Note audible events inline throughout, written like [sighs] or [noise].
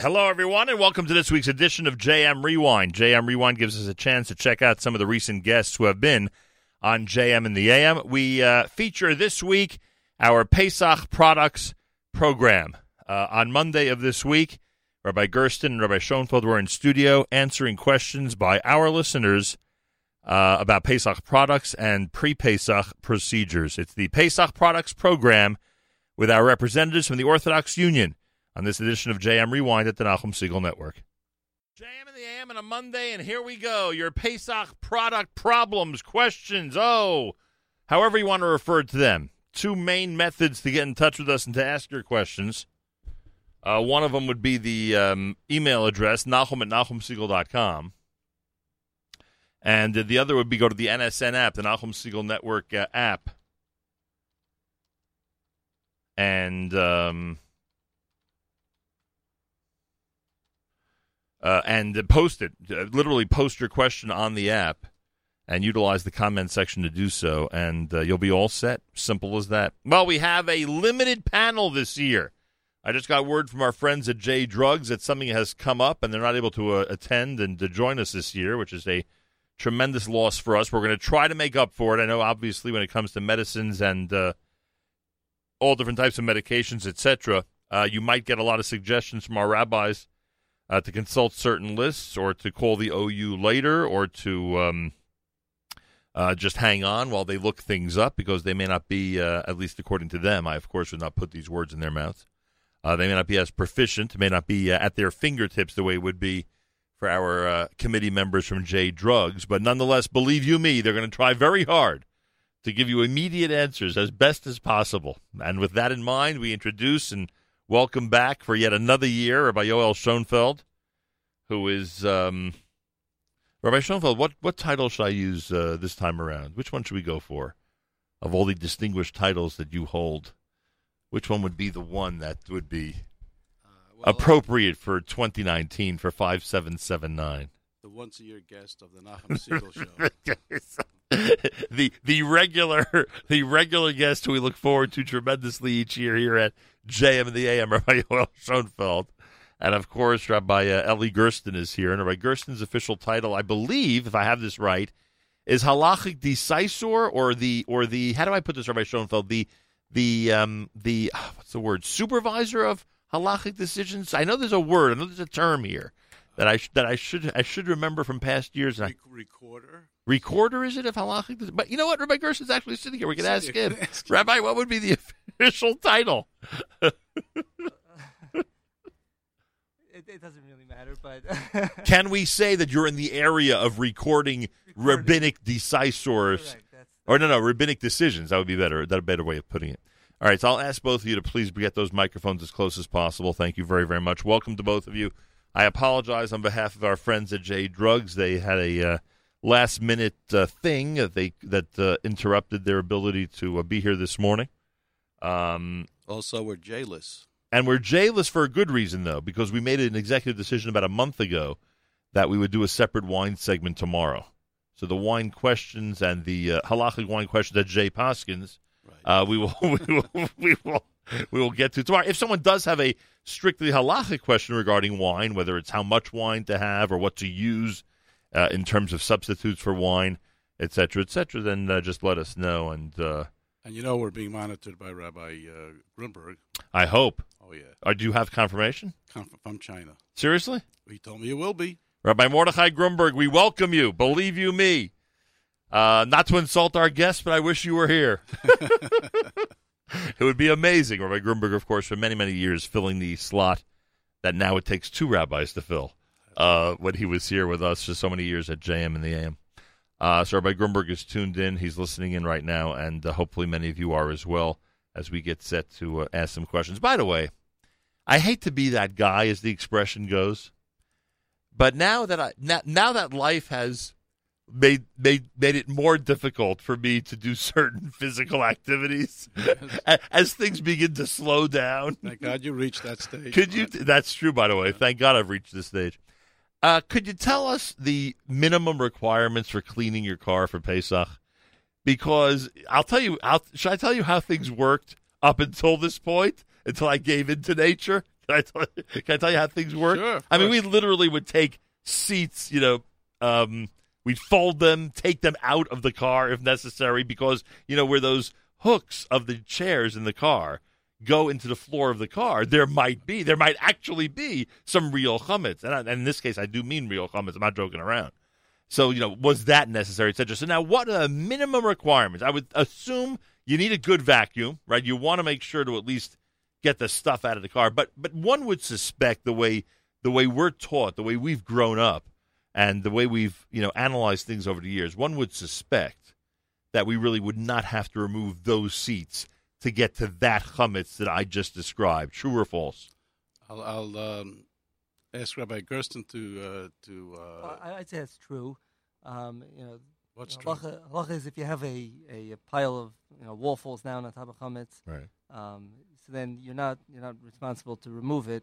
Hello, everyone, and welcome to this week's edition of JM Rewind. JM Rewind gives us a chance to check out some of the recent guests who have been on JM and the AM. We uh, feature this week our Pesach Products program. Uh, on Monday of this week, Rabbi Gersten and Rabbi Schoenfeld were in studio answering questions by our listeners uh, about Pesach products and pre Pesach procedures. It's the Pesach Products program with our representatives from the Orthodox Union on this edition of JM Rewind at the Nachum Segal Network. JM in the AM on a Monday, and here we go. Your Pesach product problems, questions, oh, however you want to refer to them. Two main methods to get in touch with us and to ask your questions. Uh, one of them would be the um, email address, nachum at nachumsegal.com. And uh, the other would be go to the NSN app, the Nachum Segal Network uh, app. And um, uh, and post it. Uh, literally, post your question on the app and utilize the comment section to do so, and uh, you'll be all set. Simple as that. Well, we have a limited panel this year. I just got word from our friends at J Drugs that something has come up, and they're not able to uh, attend and to join us this year, which is a tremendous loss for us. We're going to try to make up for it. I know, obviously, when it comes to medicines and uh, all different types of medications, etc., uh, you might get a lot of suggestions from our rabbis uh, to consult certain lists or to call the OU later or to um, uh, just hang on while they look things up because they may not be, uh, at least according to them, I of course would not put these words in their mouths. Uh, they may not be as proficient, may not be uh, at their fingertips the way it would be for our uh, committee members from J Drugs, but nonetheless, believe you me, they're going to try very hard to give you immediate answers as best as possible. And with that in mind, we introduce and welcome back for yet another year Rabbi Yoel Schoenfeld, who is um, Rabbi Schoenfeld. What what title should I use uh, this time around? Which one should we go for? Of all the distinguished titles that you hold, which one would be the one that would be uh, well, appropriate for 2019 for 5779? The once a year guest of the Nachum Segal [laughs] show. the the regular the regular guest who we look forward to tremendously each year here at JM and the AM, Rabbi Yoel Schoenfeld. And of course, Rabbi uh, Gersten is here. And Rabbi Gersten's official title, I believe, if I have this right, is halachic decisor or the or the how do I put this, Rabbi Schoenfeld? The the um the [sighs] what's the word? Supervisor of halachic decisions. I know there's a word. I know there's a term here that I sh- that I should I should remember from past years. Re- recorder. Recorder is it of halachic? But you know what? Rabbi Gersten's actually sitting here. We can [laughs] ask him. Rabbi, what would be the [laughs] official title? [laughs] it, it, doesn't really matter, but can we say that you're in the area of recording, recording. rabbinic decisors? Right, or no, no, rabbinic decisions. That would be better. That a better way of putting it. All right, so I'll ask both of you to please get those microphones as close as possible. Thank you very, very much. Welcome to both of you. I apologize on behalf of our friends at J Drugs. They had a uh, last minute uh, thing that they that uh, interrupted their ability to uh, be here this morning. Um, also, we're jailess, and we're jailess for a good reason, though, because we made an executive decision about a month ago that we would do a separate wine segment tomorrow. So the wine questions and the uh, halachic wine questions at Jay Poskins, right. uh, we will [laughs] we will we will [laughs] we will get to tomorrow. If someone does have a strictly halachic question regarding wine, whether it's how much wine to have or what to use uh, in terms of substitutes for wine, etc., etc., then uh, just let us know. And uh, and you know we're being monitored by Rabbi uh, Grunberg. I hope. Oh yeah. Uh, do you have confirmation? from China. Seriously? He told me it will be. Rabbi Mordechai Grunberg, we welcome you. Believe you me. Uh, not to insult our guests, but I wish you were here. [laughs] [laughs] it would be amazing. Rabbi Grunberg, of course, for many, many years, filling the slot that now it takes two rabbis to fill uh, when he was here with us for so many years at JM and the AM. Uh, so Rabbi Grunberg is tuned in. He's listening in right now, and uh, hopefully many of you are as well as we get set to uh, ask some questions. By the way, I hate to be that guy, as the expression goes, but now that I now, now that life has made made made it more difficult for me to do [laughs] certain physical activities [laughs] as things begin to slow down. Thank God you reached that stage. Could you? That's true, by the way. Thank God I've reached this stage. Uh, could you tell us the minimum requirements for cleaning your car for Pesach? Because I'll tell you, I'll, should I tell you how things worked up until this point, until I gave into nature? [laughs] Can I tell you, can I tell you how things work? Sure, I mean, we literally would take seats, you know, um, we'd fold them, take them out of the car if necessary, because, you know, where those hooks of the chairs in the car go into the floor of the car, there might be, there might actually be some real chametz. And, I, and in this case, I do mean real chametz. I'm not joking around. So, you know, was that necessary, et cetera? So now what are the minimum requirements? I would assume you need a good vacuum, right? You want to make sure to at least get the stuff out of the car. But but one would suspect the way the way we're taught, the way we've grown up, and the way we've, you know, analyzed things over the years, one would suspect that we really would not have to remove those seats to get to that chametz that I just described. True or false? I'll, I'll um, ask Rabbi Gersten to uh, to uh, Well, I- I'd say it's true. Um, you know, what's you true. know, halacha, halacha is if you have a, a, pile of you know wall falls down on top of chametz, Right. um, so then you're not you're not responsible to remove it.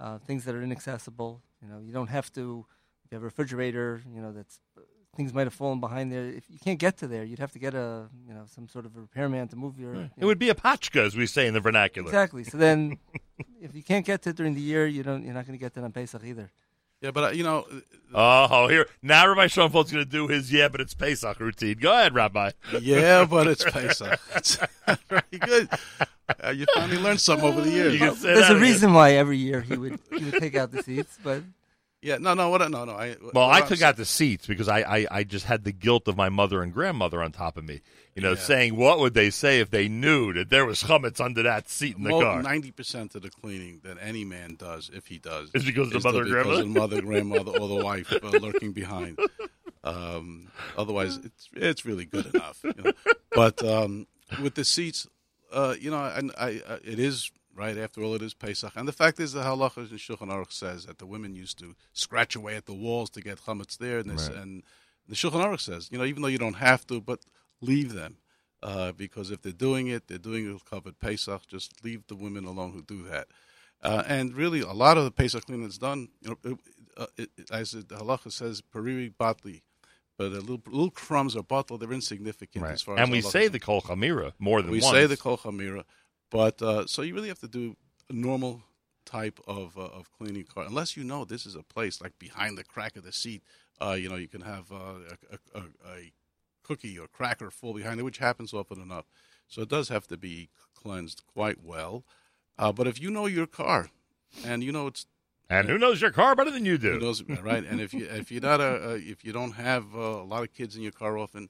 Uh, things that are inaccessible, you know, you don't have to. If you have a refrigerator, you know, that's things might have fallen behind there. If you can't get to there, you'd have to get a you know some sort of a repairman to move your. you It know- would be a pachka, as we say in the vernacular. exactly. So then, [laughs] if you can't get to it during the year, you don't. You're not going to get to it on Pesach either. Yeah, but uh, you know, Oh, here now, Rabbi Schoenfeld's going to do his yeah, but it's Pesach routine. Go ahead, Rabbi. yeah, but it's [laughs] Pesach. It's [laughs] very good. Uh, you finally learned something over the years. You can say There's a again. reason why every year he would he would take out the seats, but Yeah, no, no, what? No, no. I, Well, I I'm took out the seats because I, I, I just had the guilt of my mother and grandmother on top of me. You know, Yeah. saying what would they say if they knew that there was chametz under that seat in the car? Ninety percent of the cleaning that any man does, if he does, Is because of the is mother and grandmother? mother, [laughs] grandmother, or the wife uh, lurking behind. Um, otherwise, it's it's really good enough. You know? But um, with the seats, uh, you know, and I, I, it is right. After all, it is Pesach, and the fact is, the halacha in Shulchan Aruch says that the women used to scratch away at the walls to get chametz there, and, this, Right. and the Shulchan Aruch says, you know, even though you don't have to, but leave them. Uh, because if they're doing it, they're doing it with covered Pesach. Just leave the women alone who do that. Uh, and really, a lot of the Pesach cleaning that's done, you know, it, uh, it, it- as the halacha says, periri batli, but a little, little crumbs or bottle, they're insignificant Right. as far And as we halacha say the kol chamira more than we once. say the kol chamira, but uh, so you really have to do a normal type of uh, of cleaning car, unless you know this is a place like behind the crack of the seat. Uh, you know, you can have uh, a, a, a, cookie or cracker full behind it, which happens often enough. So it does have to be cleansed quite well. Uh, but if you know your car, and you know it's and who knows your car better than you who do? knows, right? And if you if you're not a, if you don't have uh, a lot of kids in your car often,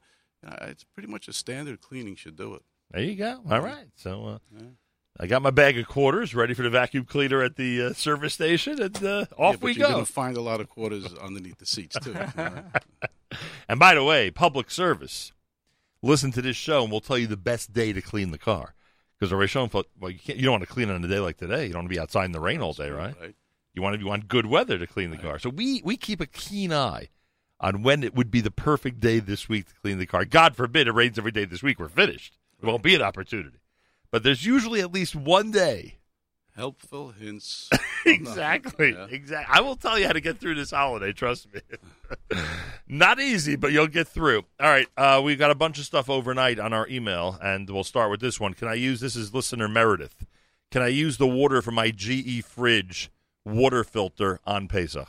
it's pretty much a standard cleaning should do it. There you go. All right. So uh, Yeah. I got my bag of quarters ready for the vacuum cleaner at the uh, service station, and uh, off yeah, we you're go. going to find a lot of quarters underneath the seats too. [laughs] And by the way, public service. Listen to this show, and we'll tell you the best day to clean the car. Because Ray Schoenfeld, well, you can't. You don't want to clean it on a day like today. You don't want to be outside in the rain all day, right? Right. You want to you want good weather to clean the car. So we we keep a keen eye on when it would be the perfect day this week to clean the car. God forbid it rains every day this week. We're finished. It won't be an opportunity. But there's usually at least one day. Helpful hints. [laughs] exactly. Yeah. Exactly. I will tell you how to get through this holiday. Trust me. [laughs] Not easy, but you'll get through. All right. Uh, we've got a bunch of stuff overnight on our email, and we'll start with this one. Can I use this? Is listener Meredith? Can I use the water from my GE fridge water filter on Pesach?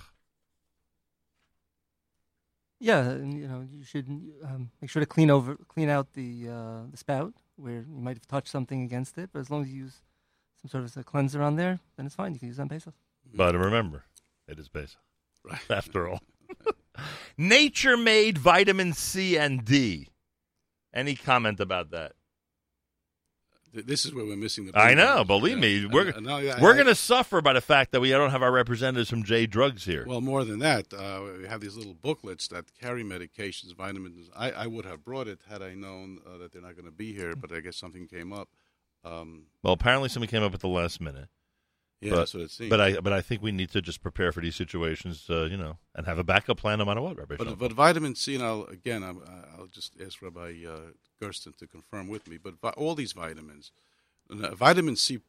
Yeah, and, you know you should um, make sure to clean over clean out the uh, the spout where you might have touched something against it. But as long as you use some sort of a cleanser on there, then it's fine. You can use it on Pesach. But remember, it is Pesach. Right. After all, [laughs] nature made vitamin C and D. Any comment about that? Th- This is where we're missing the. I know, believe me, we're- now, yeah, We're going to suffer by the fact that we don't have our representatives from J Drugs here. Well, more than that, uh, we have these little booklets that carry medications, vitamins. I, I would have brought it had I known uh, that they're not going to be here, but I guess something came up. Um, Well, apparently something came up at the last minute, yeah, But- that's what it seems. but I but I think we need to just prepare for these situations, uh, you know, and have a backup plan no matter what. Rabbi But, but vitamin C, and I'll, again, I'm, I'll just ask Rabbi uh, Gersten to confirm with me. But vi- all these vitamins, uh, vitamin C, uh,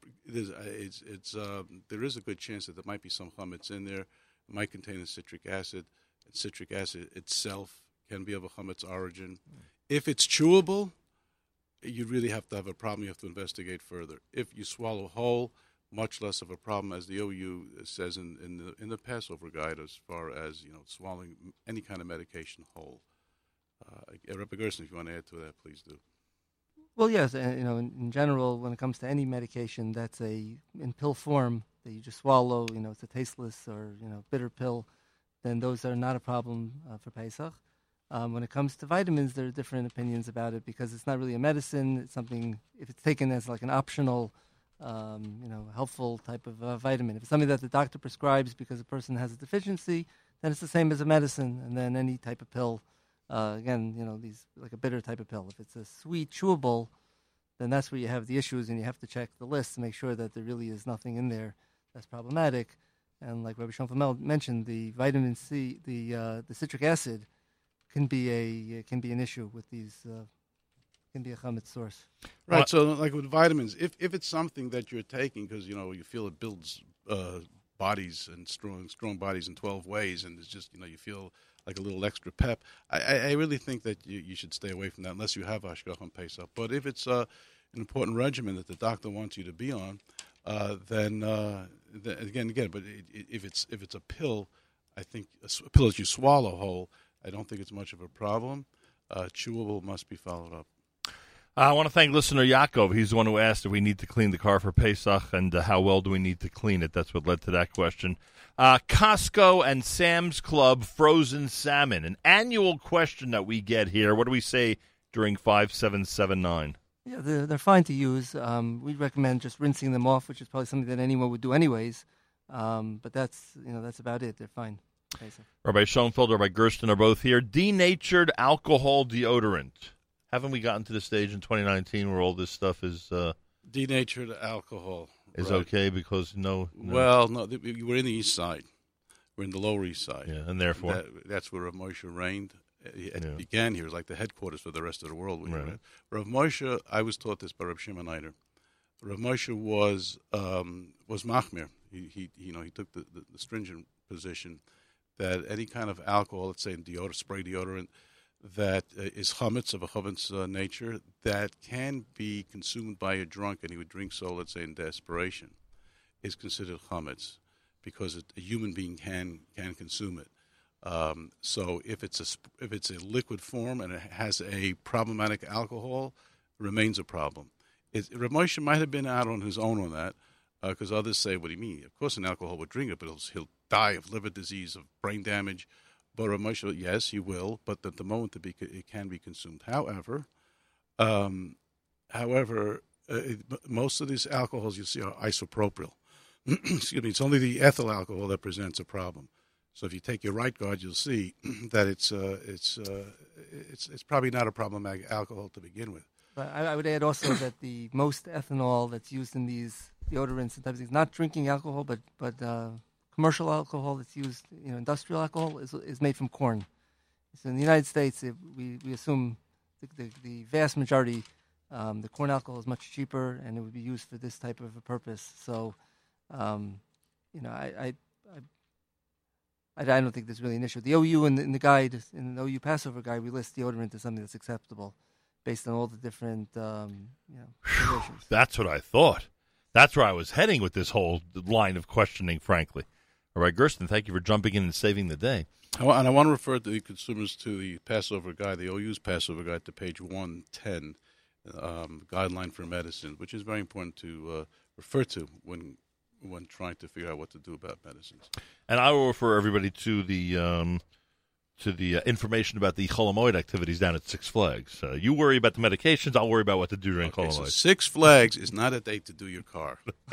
it's, it's, uh, there is a good chance that there might be some chametz in there. It might contain a citric acid. And citric acid itself can be of a chametz origin. If it's chewable, you really have to have a problem. You have to investigate further. If you swallow whole, much less of a problem as the OU says in, in the in the Passover guide as far as you know swallowing any kind of medication whole. Uh, Gersten, if you want to add to that, please do. Well, yes, uh, you know, in, in, general, when it comes to any medication that's a in pill form that you just swallow, you know, it's a tasteless or you know bitter pill, then those are not a problem uh, for Pesach. Um, when it comes to vitamins, there are different opinions about it because it's not really a medicine. It's something if it's taken as like an optional, um, you know, helpful type of uh, vitamin. If it's something that the doctor prescribes because a person has a deficiency, then it's the same as a medicine. And then any type of pill, uh, again, you know, these like a bitter type of pill. If it's a sweet chewable, then that's where you have the issues, and you have to check the list to make sure that there really is nothing in there that's problematic. And like Rabbi Schoenfeld mentioned, the vitamin C, the uh, the citric acid can be a can be an issue with these uh, can be a chametz source. Right. So, like with vitamins, if if it's something that you're taking because you know you feel it builds uh, bodies and strong strong bodies in twelve ways, and it's just you know you feel like a little extra pep. I, I really think that you, you should stay away from that unless you have hashgacha Pesach. But if it's uh, an important regimen that the doctor wants you to be on, uh, then, uh, then, again, again. But it, it, if it's if it's a pill, I think a pill that you swallow whole I don't think it's much of a problem. Uh, chewable must be followed up. I want to thank listener Yaakov. He's the one who asked if we need to clean the car for Pesach and uh, how well do we need to clean it. That's what led to that question. Uh, Costco and Sam's Club frozen salmon, an annual question that we get here. What do we say during 5779? Yeah, they're, they're fine to use. Um, we recommend just rinsing them off, which is probably something that anyone would do anyways. Um, but that's you know that's about it. They're fine. Rabbi Schoenfeld, Rabbi Gersten are both here. Denatured alcohol deodorant. Haven't we gotten to the stage in 2019 where all this stuff is uh, denatured alcohol is right. okay because no, no, Well, no, we're in the east side. We're in the Lower East Side. Yeah, and therefore that, that's where Rav Moshe reigned. It yeah. began here. It was like the headquarters for the rest of the world. Right. Rav Moshe, I was taught this by Rav Shimon Eider. Rav Moshe was um, was machmir. He, he, you know, he took the, the, the stringent position that any kind of alcohol, let's say deodorant, spray deodorant, that uh, is chametz of a chametz uh, nature that can be consumed by a drunk, and he would drink so, let's say, in desperation, is considered chametz because it, a human being can can consume it. Um, so if it's a if it's a liquid form and it has a problematic alcohol, remains a problem. It, Rav Moshe might have been out on his own on that because uh, others say, "What do you mean? Of course, an alcohol would drink it, but he'll, he'll die of liver disease, of brain damage." But Rav Moshe, yes, you will, but at the moment it, be, it can be consumed. However, um, however, uh, it, most of these alcohols you see are isopropyl. [clears throat] Excuse me. It's only the ethyl alcohol that presents a problem. So if you take your right guard, you'll see [clears throat] that it's uh, it's uh, it's it's probably not a problematic alcohol to begin with. But I, I would add also [coughs] that the most ethanol that's used in these deodorants and types of things, not drinking alcohol, but but uh, commercial alcohol that's used, you know, industrial alcohol is is made from corn. So in the United States, it, we we assume the, the, the vast majority, um, the corn alcohol is much cheaper, and it would be used for this type of a purpose. So, um, you know, I, I I I don't think there's really an issue. The OU in the, in the guide, in the OU Passover guide, we list deodorant as something that's acceptable based on all the different um, you know, That's what I thought. That's where I was heading with this whole line of questioning, frankly. All right, Gersten, thank you for jumping in and saving the day. and I want to refer the consumers to the Passover Guide, the OU's Passover Guide, to page 110, um, Guideline for Medicine, which is very important to uh, refer to when when trying to figure out what to do about medicines. And I will refer everybody to the um, to the uh, information about the Chol Hamoed activities down at Six Flags. Uh, you worry about the medications. I'll worry about what to do during okay, So Six Flags is not a date to do your car [laughs]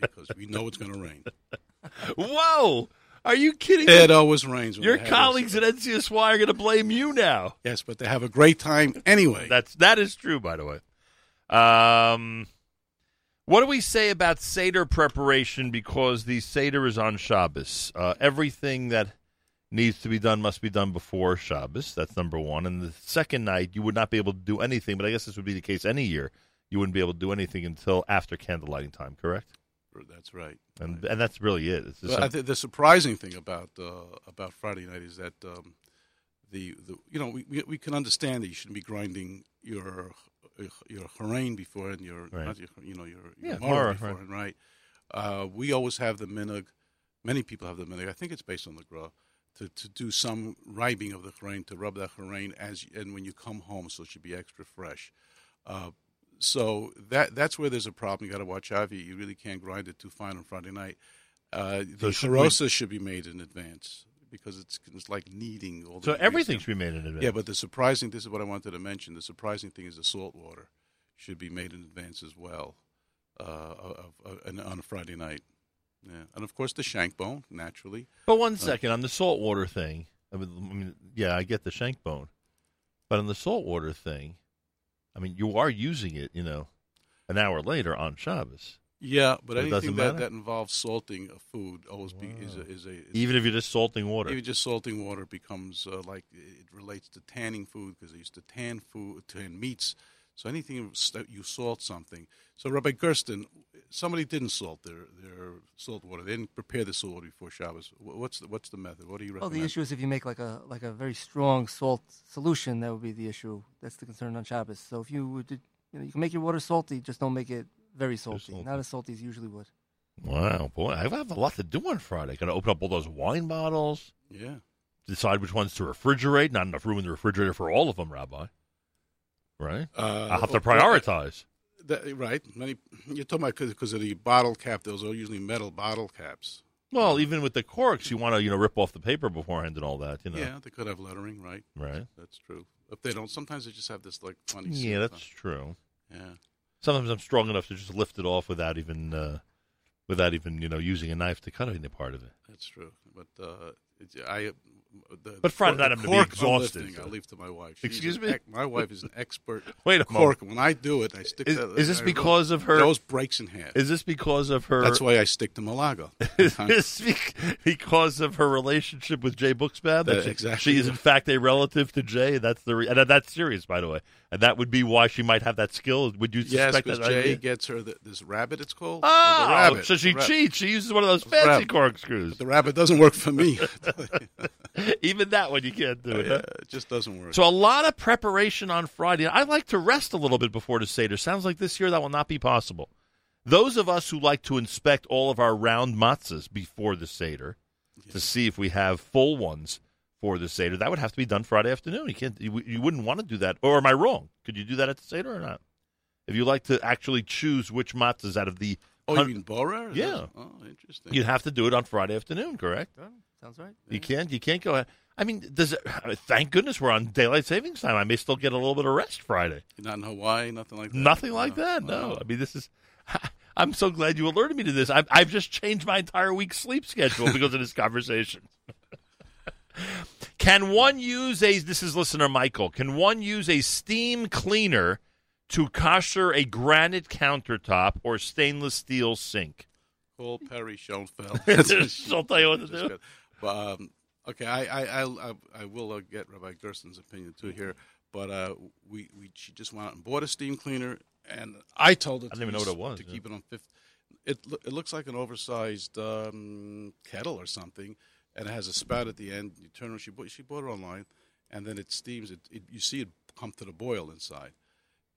because we know it's going to rain. Whoa! Are you kidding? It me? always rains. Your colleagues at NCSY are going to blame you now. Yes, but they have a great time anyway. That's that is true, by the way. Um, what do we say about Seder preparation? Because the Seder is on Shabbos. Uh, everything that needs to be done must be done before Shabbos. That's number one. And the second night, you would not be able to do anything, but I guess this would be the case any year. You wouldn't be able to do anything until after candlelighting time, correct? That's right. And right. and that's really it. Well, I think the surprising thing about uh, about Friday night is that um, the, the you know we, we can understand that you shouldn't be grinding your your harein before and your, right. your you know your, your yeah, before, right. right? Uh, we always have the minhag. Many people have the minhag. I think it's based on the gra to, to do some ribing of the charain to rub that charain as and when you come home, so it should be extra fresh. Uh, so that that's where there's a problem. You got to watch out. You, you really can't grind it too fine on Friday night. Uh, So the should we- should be made in advance because it's it's like kneading all the So everything should be made in advance. Yeah, but the surprising this is what I wanted to mention. The surprising thing is the salt water should be made in advance as well, uh, of, of, and on a Friday night. Yeah, and of course the shank bone naturally. But one second on the saltwater thing. I mean, I mean, yeah, I get the shank bone, but on the saltwater thing, I mean, you are using it, you know, an hour later on Shabbos, Yeah, but It anything that, matter? that involves salting a food always be, is a is a is even if you're just salting water. even just salting water becomes uh, like it relates to tanning food because they used to tan food, tan meats. So anything you salt something. So Rabbi Gersten, somebody didn't salt their their salt water. They didn't prepare the salt water before Shabbos. What's the, what's the method? What do you recommend? Well, the issue is if you make like a like a very strong salt solution, that would be the issue. That's the concern on Shabbos. So if you would, you know, you can make your water salty, just don't make it very salty. salty. Not as salty as you usually would. Wow, boy, I have a lot to do on Friday. Got to open up all those wine bottles, yeah. decide which ones to refrigerate. Not enough room in the refrigerator for all of them, Rabbi. Right? Uh, I'll have to well, prioritize. That- right. Many you're talking about because of the bottle cap. Those are usually metal bottle caps. Well, even with the corks, you want to you know rip off the paper beforehand and all that. You know, Yeah, they could have lettering. Right. right? That's true. If they don't, sometimes they just have this like funny. Yeah, that's huh? true. Yeah. Sometimes I'm strong enough to just lift it off without even uh, without even you know using a knife to cut any part of it. That's true, but uh, I. The, But Friday night I'm gonna be cork exhausted, I leave to my wife. She's Excuse me? my wife is an expert [laughs] Wait a cork. When I do it, I stick. Is, that, is this I- because of her? Those breaks in half. Is this because of her? That's why I stick to Malaga. [laughs] Is this because of her relationship with Jay Buchsbaum? That- she, exactly. She is in fact a relative to Jay. That's the re- and that's serious, by the way. And that would be why she might have that skill. Would you yes, suspect because that? Jay idea? gets her the, this rabbit. It's called. Oh, the rabbit. so she cheats. She uses one of those fancy rabbit. corkscrews. The rabbit doesn't work for me. [laughs] [laughs] Even that one you can't do it. yeah, huh? it just doesn't work. So a lot of preparation on Friday. I like to rest a little bit before the Seder. Sounds like this year that will not be possible. Those of us who like to inspect all of our round matzahs before the Seder to see if we have full ones for the Seder, that would have to be done Friday afternoon. You can't. You, you wouldn't want to do that. Or am I wrong? Could you do that at the Seder or not? If you like to actually choose which matzahs out of the, oh, hun- you mean Borer? Is Yeah. that- Oh, interesting. you'd have to do it on Friday afternoon, correct? Sounds right. You can't. You can't go. I mean, does it? I mean, thank goodness we're on daylight savings time. I may still get a little bit of rest Friday. You're not in Hawaii, nothing like that. Nothing like that. No. Wow. I mean, this is. [laughs] I'm so glad you alerted me to this. I've, I've just changed my entire week's sleep schedule because of this [laughs] conversation. Can one use a? This is listener Michael. Can one use a steam cleaner to kosher a granite countertop or stainless steel sink? Call Perry Schoenfeld. [laughs] She'll tell you what to do. good. But um, okay, I I I, I, will uh, get Rabbi Gersten's opinion too here. But uh, we we she just went out and bought a steam cleaner, and I told her I didn't even know what it was, to yeah. keep it on fifth. It it looks like an oversized um, kettle or something, and it has a spout at the end. You turn it. She bought she bought it online, and then it steams. It, it you see it come to the boil inside.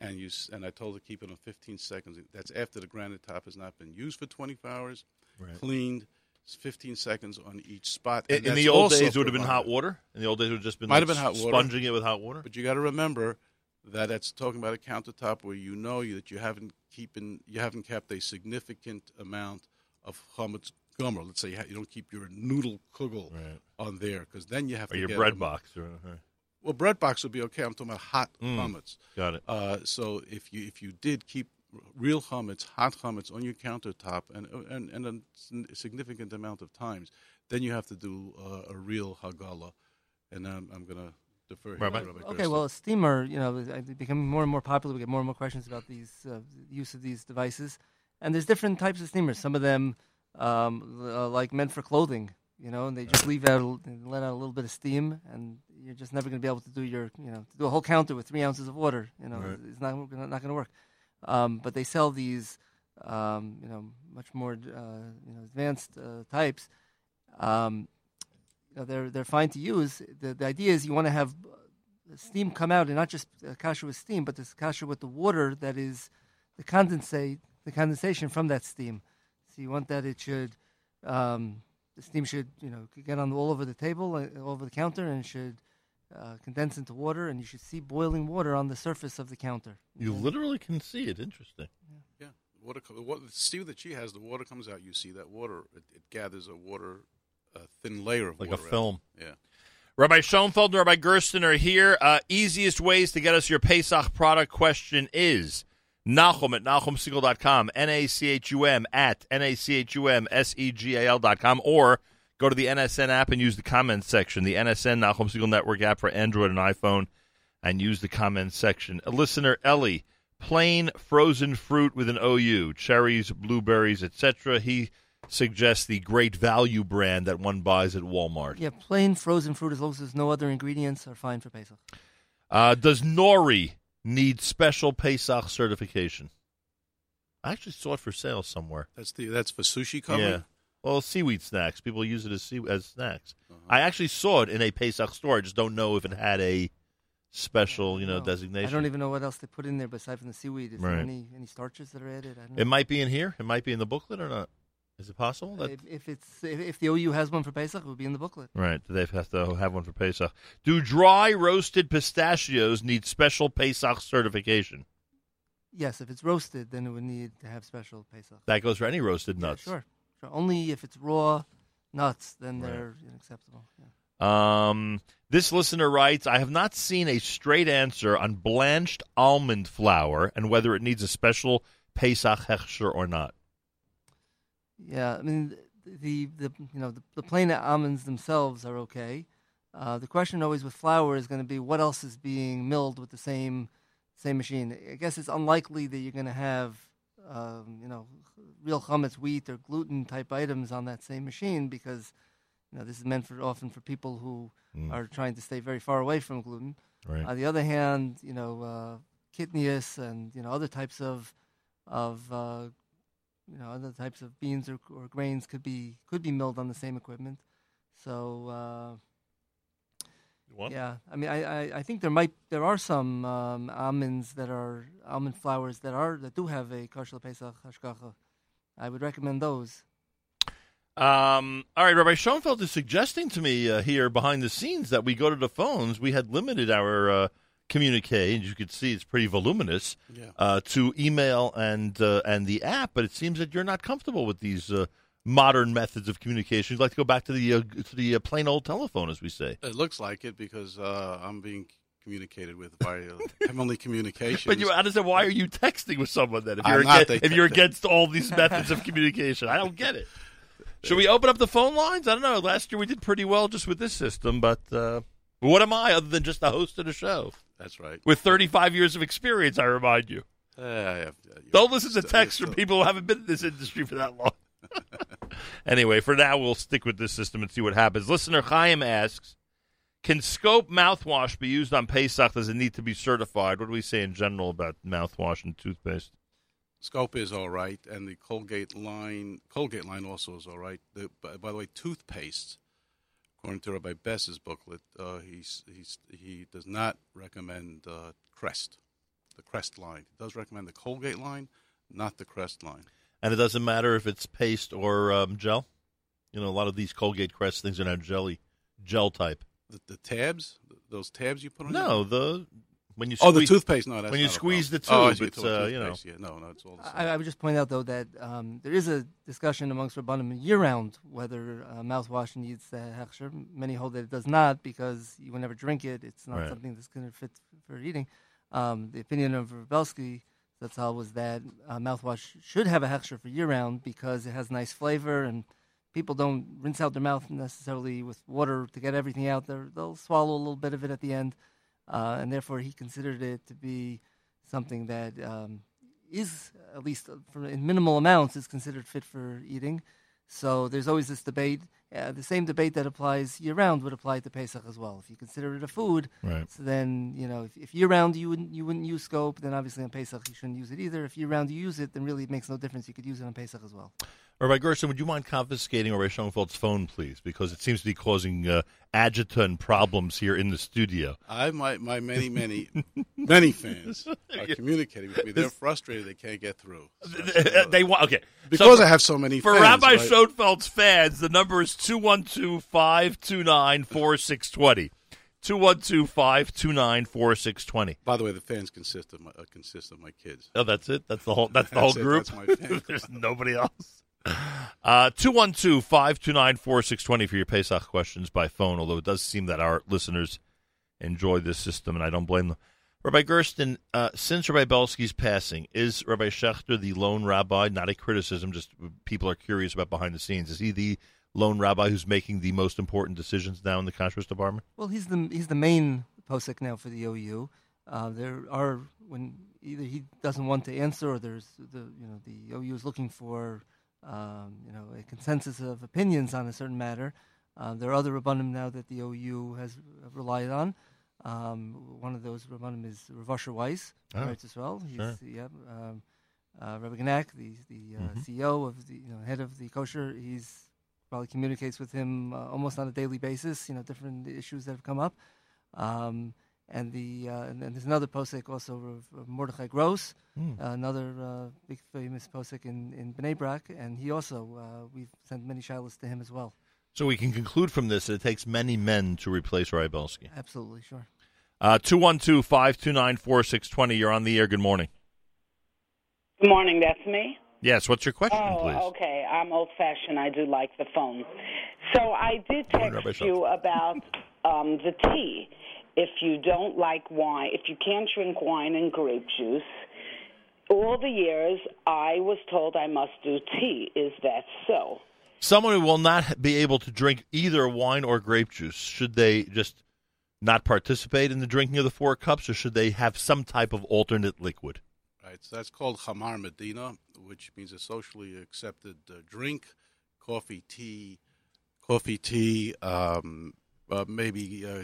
And you and I told her to keep it on 15 seconds. That's after the granite top has not been used for 24 hours Right. cleaned. It's 15 seconds on each spot. In, and in the old days, it would have been hot water. In the old days, it would have just been Might like have been hot water. sponging it with hot water. But you got to remember that that's talking about a countertop where you know you- that you haven't keeping you haven't kept a significant amount of chametz gamur. Let's say you, ha- you don't keep your noodle kugel Right. on there because then you have Or to your bread them- box. Or, uh, Well, bread box would be okay. I'm talking about hot Mm. got it. Uh, so if you if you did keep real chametz, hot chametz on your countertop, and and and a s- significant amount of times, then you have to do uh, a real hagala, and I'm, I'm going to defer here Rabbi? to Rabbi Okay, Gersten. well, a steamer, you know, is uh, becoming more and more popular. We get more and more questions about these uh, use of these devices, and there's different types of steamers. Some of them, um, uh, like meant for clothing, you know, and they just leave out, and let out a little bit of steam, and you're just never going to be able to do your, you know, to do a whole counter with three ounces of water. You know, Right. it's not not going to work. Um, but they sell these, um, you know, much more, uh, you know, advanced uh, types. Um, you know, they're they're fine to use. The, the idea is you want to have uh, steam come out, and not just uh, kasha with steam, but this kasha with the water that is the condensate, the condensation from that steam. So you want that it should, um, the steam should, you know, get on all over the table, uh, all over the counter, and should uh, condense into water, and you should see boiling water on the surface of the counter. You Okay? literally can see it. Interesting. Yeah, yeah. water. co- What the stew that she has, the water comes out. You see that water. It, it gathers a water, a thin layer of Like a water. out. film. Yeah. Rabbi Schoenfeld and Rabbi Gersten are here. Uh, easiest ways to get us your Pesach product question is Nachum at NachumSegal.com, N-A-C-H-U-M at N-A-C-H-U-M-S-E-G-A-L dot com, or go to the NSN app and use the comments section, the NSN Nachum Segal Network app for Android and iPhone, and use the comments section. A listener, Ellie, plain frozen fruit with an OU, cherries, blueberries, etc. He suggests the Great Value brand that one buys at Walmart. Yeah, plain frozen fruit, as long as there's no other ingredients, are fine for Pesach. Uh, does nori need special Pesach certification? I actually saw it for sale somewhere. That's the that's for sushi cover. Yeah. Well, seaweed snacks. People use it as sea- as snacks. Uh-huh. I actually saw it in a Pesach store. I just don't know if it had a special, you know, No. designation. I don't even know what else they put in there besides from the seaweed. Is Right. there any, any starches that are added? I don't know. It might be in here. It might be in the booklet or not. Is it possible? That, if, if it's if, if the OU has one for Pesach, it would be in the booklet. Right. Do they have to have one for Pesach? Do dry roasted pistachios need special Pesach certification? Yes, if it's roasted, then it would need to have special Pesach. That goes for any roasted Yeah, nuts. sure, sure. Only if it's raw nuts, then Right. they're unacceptable. Yeah. Um, this listener writes, I have not seen a straight answer on blanched almond flour and whether it needs a special Pesach hechsher or not. Yeah, I mean the the you know the, the plain almonds themselves are okay. Uh, the question always with flour is going to be what else is being milled with the same same machine. I guess it's unlikely that you're going to have um, you know real chametz wheat or gluten type items on that same machine because you know this is meant for often for people who Mm. are trying to stay very far away from gluten. Right. On the other hand, you know, uh, kitnius and you know other types of of uh, you know other types of beans or, or grains could be could be milled on the same equipment. So What? yeah, I mean, I, I, I think there might there are some um, almonds that are almond flowers that are that do have a kosher pesach hashgacha. I would recommend those. Um, all right, Rabbi Schoenfeld is suggesting to me uh, here behind the scenes that we go to the phones. We had limited our uh, communique, and you could see it's pretty voluminous, Yeah. uh, to email and uh, and the app. But it seems that you're not comfortable with these uh, modern methods of communication. You'd like to go back to the uh, to the uh, plain old telephone, as we say. It looks like it because uh, I'm being communicated with via [laughs] heavenly communication. But you I understand why are you texting with someone then if you're against, if you're against all these methods of communication? I don't get it. Should we open up the phone lines? I don't know. Last year we did pretty well just with this system, but uh, what am I other than just the host of the show That's right. with 35 years of experience? I remind you. Uh, yeah, yeah, Don't listen to texts from people who haven't been in this industry for that long. [laughs] anyway, for now we'll stick with this system and see what happens. Listener Chaim asks, "Can Scope mouthwash be used on Pesach? Does it need to be certified? What do we say in general about mouthwash and toothpaste?" Scope is all right, and the Colgate line, Colgate line also is all right. The, by, by the way, toothpaste, according to Rabbi Bess's booklet, uh, he's, he's, he does not recommend uh, Crest, the Crest line. He does recommend the Colgate line, not the Crest line. And it doesn't matter if it's paste or um, gel. You know, a lot of these Colgate Crest things are now jelly, gel type. The, the tabs, those tabs you put on. No, your- the when you oh, the toothpaste. No, that's when you not a squeeze the problem. Oh, I it's, to a uh, you know. toothpaste, Yeah, no, no, it's all the same. I, I would just point out though that um, there is a discussion amongst rabbanim year round whether uh, mouthwash needs uh, hechsher. Many hold that it does not because you will never drink it. It's not Right. something that's going to fit for eating. Um, the opinion of Rav Belsky Zatzal was that uh, mouthwash should have a hechsher for year round because it has nice flavor and people don't rinse out their mouth necessarily with water to get everything out there. They'll swallow a little bit of it at the end, uh, and therefore he considered it to be something that um, is at least in minimal amounts is considered fit for eating. So there's always this debate. Uh, the same debate that applies year round would apply to Pesach as well. If you consider it a food, Right. so then you know if, if year round you wouldn't you wouldn't use scope, then obviously on Pesach you shouldn't use it either. If year round you use it, then really it makes no difference. You could use it on Pesach as well. Rabbi Gersten, would you mind confiscating Rabbi Schoenfeld's phone, please? Because it seems to be causing uh, agita problems here in the studio. I my my many [laughs] many many fans are communicating with me. They're frustrated they can't get through. So, [laughs] they want okay because so I have so many. For fans, Rabbi right? Schoenfeld's fans, the number is 212-529-4620. 212-529-4620. By the way, the fans consist of my uh, consist of my kids. Oh, that's it. That's the whole. That's the [laughs] That's whole it. group. That's my fan There's nobody else. Uh, 212-529-4620 for your Pesach questions by phone, although it does seem that our listeners enjoy this system, and I don't blame them. Rabbi Gersten, uh, since Rabbi Belsky's passing, is Rabbi Schachter the lone rabbi? Not a criticism, just people are curious about behind the scenes. Is he the lone rabbi who's making the most important decisions now in the kashrus department? Well, he's the he's the main posek now for the OU. Uh, there are when either he doesn't want to answer, or there's the you know the OU is looking for um, you know a consensus of opinions on a certain matter. Uh, there are other rabbanim now that the OU has relied on. Um, one of those rabbanim is Rav Asher Weiss, Oh, right as well. He's sure. yeah, um, uh, Rabbi Genack, the the uh, Mhm. CEO of the you know head of the kosher. He's probably communicates with him uh, almost on a daily basis. You know, different issues that have come up. Um, and the uh, and then there's another posek also of, of Mordechai Gross, Hmm. uh, another uh, big famous posek in in Bnei Brak, and he also uh, we've sent many shilas to him as well. So we can conclude from this that it takes many men to replace Rabbi Absolutely, sure. Uh, 212-529-4620. You're on the air. Good morning. Good morning, that's me. Yes, what's your question, Oh, please? okay. I'm old fashioned. I do like the phone. So I did Morning, Rabbi text you about um, the tea. If you don't like wine, if you can't drink wine and grape juice, all the years I was told I must do tea. Is that so? Someone who will not be able to drink either wine or grape juice, should they just not participate in the drinking of the four cups, or should they have some type of alternate liquid? Right, so that's called Chamar Medina, which means a socially accepted uh, drink, coffee, tea, coffee, tea, um, uh, maybe uh, uh,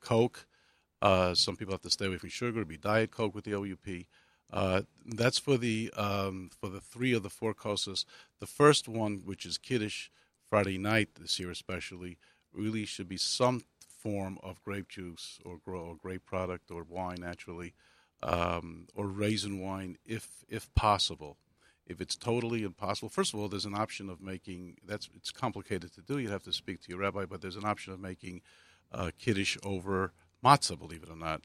Coke. Uh, some people have to stay away from sugar. It'd be Diet Coke with the OUP. Uh, that's for the um, for the three of the four courses. The first one, which is Kiddush Friday night this year, especially, really should be some form of grape juice or, or grape product or wine, naturally um, or raisin wine if if possible. If it's totally impossible, first of all, there's an option of making that's it's complicated to do. You'd have to speak to your rabbi, but there's an option of making uh, kiddush over matzah. Believe it or not.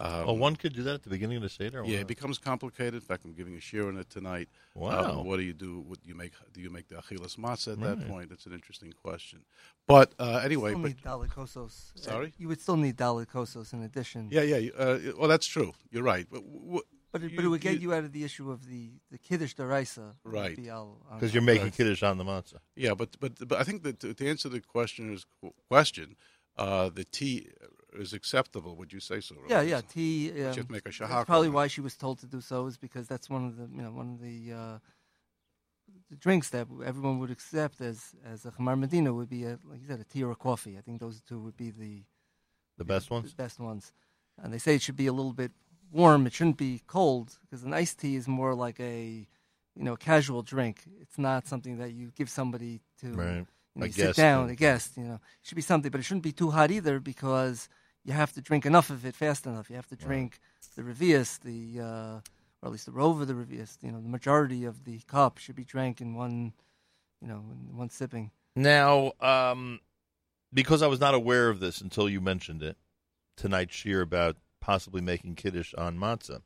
Um, oh, one could do that at the beginning of the seder. yeah, it becomes complicated. In fact, I'm giving a shiur on it tonight. Wow. Um, what do you do? What do you make? Do you make the achilas matzah at that point? It's an interesting question. But uh, anyway, still but need daled kosos. Uh, Sorry? you would still need daled kosos in addition. yeah, yeah. Uh, well, that's true. You're right. But w- But it, You- but it would get you- you out of the issue of the the kiddush d'oraisa. Right. Because you're making Right. kiddush on the matzah. Yeah, but but but I think that to, to answer the questioner's qu- question, uh, the tea is acceptable. Would you say so? Yeah, Roland? yeah. Tea. Um, you have to make a shahak probably why she was told to do so is because that's one of the you know one of the, uh, the drinks that everyone would accept as as a chamar medina would be a, like you said a tea or a coffee. I think those two would be the The best ones? The best ones. And they say it should be a little bit warm. It shouldn't be cold because an iced tea is more like a you know casual drink. It's not something that you give somebody to Right. You, know, A you sit guest, down, a guest. You know, it should be something, but it shouldn't be too hot either because you have to drink enough of it fast enough. You have to drink the revius, the uh, or at least the rove of the revius. You know, the majority of the cup should be drank in one, you know, in one sipping. Now, um, because I was not aware of this until you mentioned it, tonight, shiur about possibly making kiddush on matzah.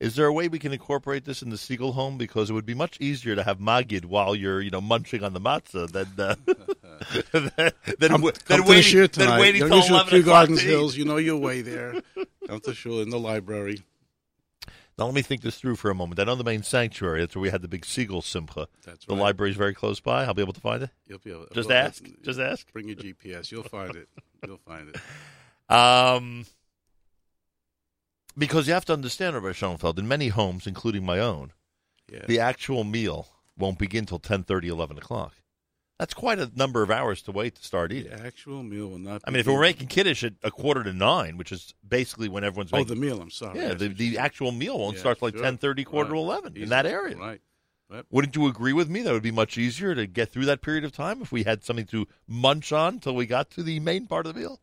Is there a way we can incorporate this in the Segal home? Because it would be much easier to have magid while you're, you know, munching on the matzah than uh, [laughs] than, than, Come, come than to the waiting, shir than waiting till eleven o'clock Gardens to. Hills. You know your way there. Come to shul in the library. Now let me think this through for a moment. I know the main sanctuary. That's where we had the big Segal simcha. That's The right. library's very close by. I'll be able to find it. You'll be able, Just well, ask. that's- Just ask. Bring your GPS. You'll find it. You'll find it. [laughs] Um, because you have to understand, Rabbi Schoenfeld, in many homes, including my own, Yeah. the actual meal won't begin till 10.30, 11 o'clock. That's quite a number of hours to wait to start eating. The actual meal will not. I mean, if we're making kiddish at a quarter to nine, which is basically when everyone's oh, making, the meal. I'm sorry. yeah, the, the actual meal won't Yeah, start till like sure. 10.30, quarter Right. to 11 in that area. Right. Yep. Wouldn't you agree with me? That would be much easier to get through that period of time if we had something to munch on until we got to the main part of the meal.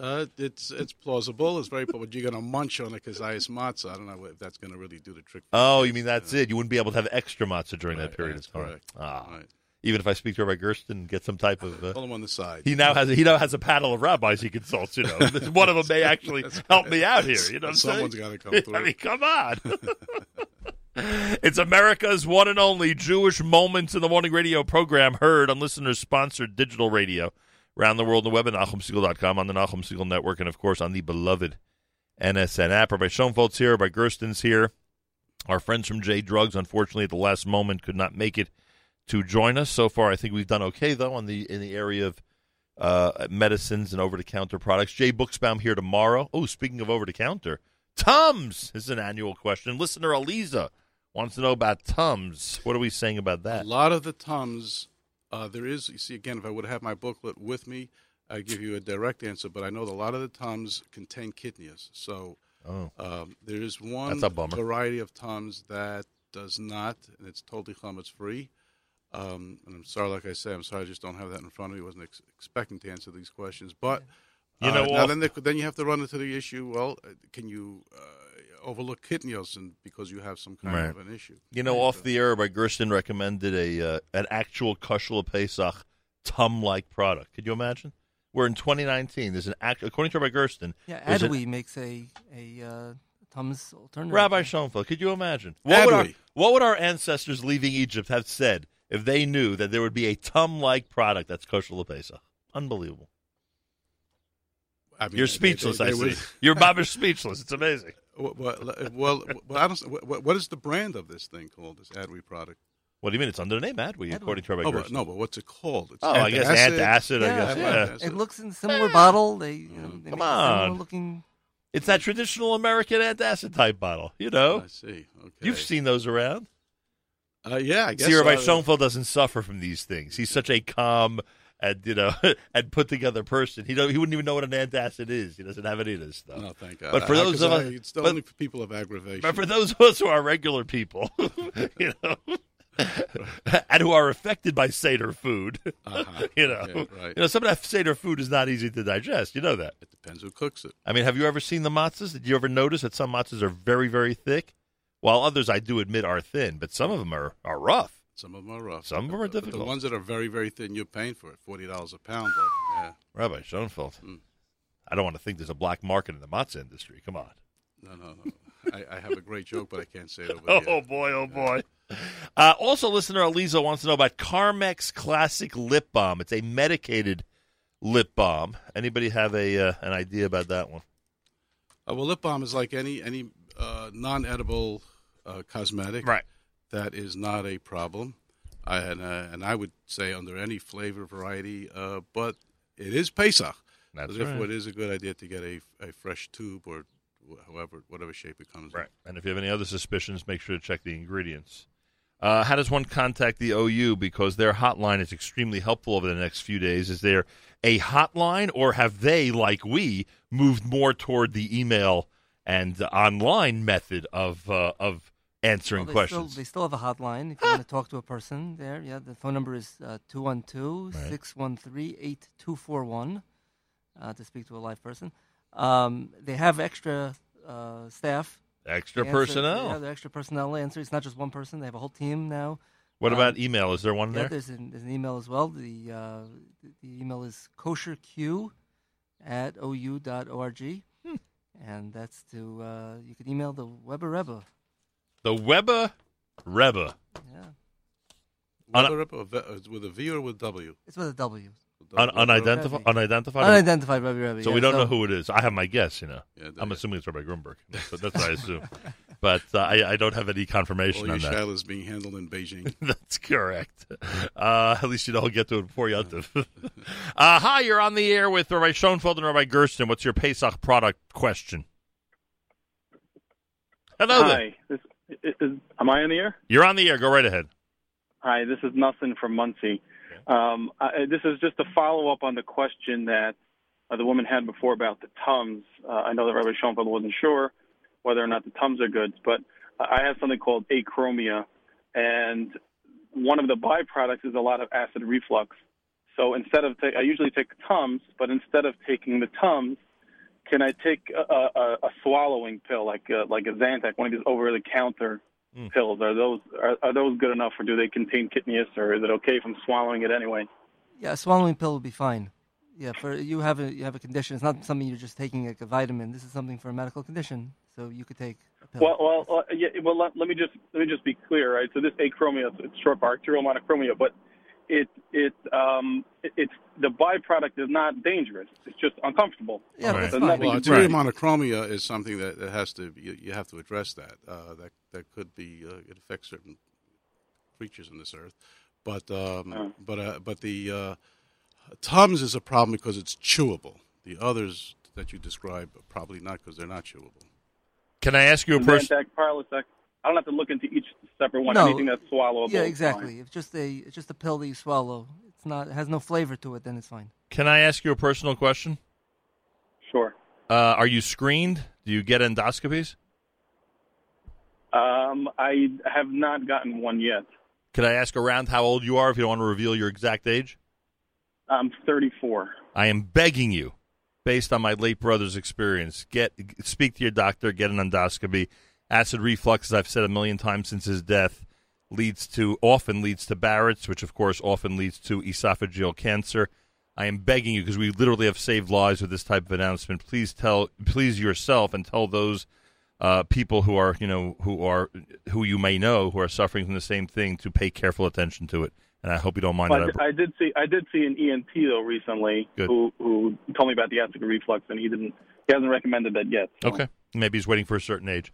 Uh, it's it's plausible. It's very, but you're going to munch on a kazayas matzah. I don't know if that's going to really do the trick. for Oh, you mean that's know. it? You wouldn't be able to have extra matzah during that period of time. correct. Ah, Right. even if I speak to Rabbi Gersten and get some type of. Uh, Pull them on the side. he now has a, he now has a panel of rabbis he consults. You know, [laughs] one of them may actually help me out here. You know, what I'm? Someone's got to come [laughs] through. I mean, come on. [laughs] it's America's one and only Jewish Moments in the Morning radio program heard on listeners sponsored digital radio around the world on the web at NachumSegal.com, on the Nachum Segal Network, and of course on the beloved NSN app. Rabbi Schoenfeld's here, Rabbi Gersten's here. Our friends from J Drugs, unfortunately, at the last moment could not make it to join us. So far, I think we've done okay though on the in the area of uh, medicines and over the counter products. Jay Buchsbaum here tomorrow. Oh, speaking of over the counter, Tums is an annual question. Listener Aliza wants to know about Tums. What are we saying about that? A lot of the Tums, uh, there is, you see, again, if I would have my booklet with me, I'd give you a direct answer, but I know that a lot of the Tums contain kitniyos. So Oh, um, there is one That's a bummer. variety of Tums that does not, and it's totally chametz free. Um, and I'm sorry, like I say, I'm sorry, I just don't have that in front of me. I wasn't ex- expecting to answer these questions. But You uh, know, now off- then, there, then you have to run into the issue. Well, uh, can you uh, overlook kitniyos and because you have some kind Right. of an issue? you know, off the air, Rabbi Gersten recommended a uh, an actual Kushla Pesach Tum like product. Could you imagine? We're in 2019. There's an act, according to Rabbi Gersten. Yeah, there's an- makes a a uh, Tums alternative. Rabbi Schoenfeld, could you imagine? What would, our, what would our ancestors leaving Egypt have said if they knew that there would be a Tum-like product that's Kushla Pesach? Unbelievable. I mean, You're they- they- speechless, they I see. would- [laughs] You're Babish speechless. It's amazing. Well, well, well, well, I don't. What, what is the brand of this thing called? This Adwe product? What do you mean? It's under the name Adwe, Adwe. according to Rabbi Oh, but, no, but what's it called? It's Oh, I guess antacid, I guess. yeah. Yeah. It looks in a similar bottle. They, you know, they Come make similar on. looking. It's that traditional American antacid type bottle. You know, I see. Okay. you've seen those around. Uh, yeah, I guess. See, Rabbi uh, Schoenfeld doesn't suffer from these things. He's such a calm and you know [laughs] and put together person. He don't, he wouldn't even know what an antacid is. He doesn't have any of this stuff. No, thank God. But for those of us- it's but- only for people of aggravation. But for those of us who are regular people, [laughs] you know, [laughs] and who are affected by Seder food, Uh-huh. you know, Okay, right. you know, some of that Seder food is not easy to digest. You know that. it depends who cooks it. I mean, have you ever seen the matzahs? Did you ever notice that some matzahs are very, very thick, while others, I do admit, are thin, but some of them are, are rough. Some of them are rough. Some of them are difficult. The ones that are very, very thin, you're paying for it. Forty dollars a pound. But yeah, Rabbi Schoenfeld, Mm. I don't want to think there's a black market in the matzah industry. Come on. no, no, no. I, I have a great joke, but I can't say it over [laughs] Oh here. boy, oh boy. Uh, also, listener Aliza wants to know about Carmex Classic Lip Balm. It's a medicated lip balm. Anybody have a uh, an idea about that one? Uh, well, lip balm is like any any uh, non-edible uh, cosmetic. That is not a problem, I, and uh, and I would say under any flavor variety. Uh, but it is Pesach. That's So therefore, right. it is a good idea to get a, a fresh tube or however whatever shape it comes Right. And if you have any other suspicions, make sure to check the ingredients. Uh, how does one contact the OU? Because their hotline is extremely helpful over the next few days. Is there a hotline, or have they, like we, moved more toward the email and online method of uh, of answering Well, they questions? Still, they still have a hotline. If you want to talk to a person there, yeah, the phone number is uh, 212 613 8241 uh, to speak to a live person. Um, they have extra uh, staff. Extra answer- personnel. Yeah, the extra personnel answer. It's not just one person. They have a whole team now. what um, about email? Is there one Yeah, there? there's an, there's an email as well. The uh, the, the email is kosherq at ou.org. Hmm. And that's to, uh, you can email the Webbe Rebbe. The Webbe Rebbe. Yeah. Un- Whether it- or ve- uh, with a V or with W. It's with a W. Un- unidentified. Unidentified. Unidentified Rebbe Rebbe. so yeah. we don't know who it is. I have my guess. You know, Yeah, I'm yeah. assuming it's Rabbi Grunberg. [laughs] But that's what I assume. but uh, I, I don't have any confirmation All your on that. shilas being handled in Beijing. [laughs] That's correct. Uh, at least you don't get to it before Yontif. [laughs] uh, hi, you're on the air with Rabbi Schoenfeld and Rabbi Gersten. What's your Pesach product question? Hello there. This, is, is, am I on the air? You're on the air. Go right ahead. Hi, this is Nussin from Monsey. Um, I, this is just a follow up on the question that uh, the woman had before about the Tums. Uh, I know that Rabbi Schoenfeld wasn't sure whether or not the Tums are good, but I have something called achromia and one of the byproducts is a lot of acid reflux. So instead of ta- I usually take Tums, but instead of taking the Tums, can I take a, a, a swallowing pill like a, like a Zantac, one of these over-the-counter Mm. pills? Are those are, are those good enough, or do they contain kitnius, or is it okay if I'm swallowing it anyway? Yeah, a swallowing pill will be fine. Yeah, for you have a you have a condition. It's not something you're just taking like a vitamin. This is something for a medical condition, so you could take. Well, well, uh, yeah, well. Let, let me just let me just be clear, right? So this achromia, it's short for arterial monochromia, but it it um it, it's the byproduct is not dangerous. It's just uncomfortable. yeah, Right. that's fine. Well, Right. monochromia is something that, that has to you, you have to address that. Uh, that that could be uh, it affects certain creatures in this earth, but um, Oh. but uh, but the uh, tums is a problem because it's chewable. The others that you describe are probably not because they're not chewable. Can I ask you a person? Zantac, I don't have to look into each separate one. No. Anything that's swallowable. yeah, is exactly. If just a it's just a pill that you swallow, it's not it has no flavor to it, then it's fine. Can I ask you a personal question? Sure. Uh, are you screened? Do you get endoscopies? Um, I have not gotten one yet. Can I ask around how old you are if you don't want to reveal your exact age? I'm 34. I am begging you, based on my late brother's experience, get speak to your doctor, get an endoscopy. Acid reflux, as I've said a million times since his death, leads to often leads to Barrett's, which of course often leads to esophageal cancer. I am begging you because we literally have saved lives with this type of announcement. Please tell, please yourself, and tell those uh, people who are you know who are who you may know who are suffering from the same thing to pay careful attention to it. And I hope you don't mind. I- I did see I did see an ENT though recently Good. who who told me about the acid reflux and he didn't he hasn't recommended that yet. so. Okay. Maybe he's waiting for a certain age.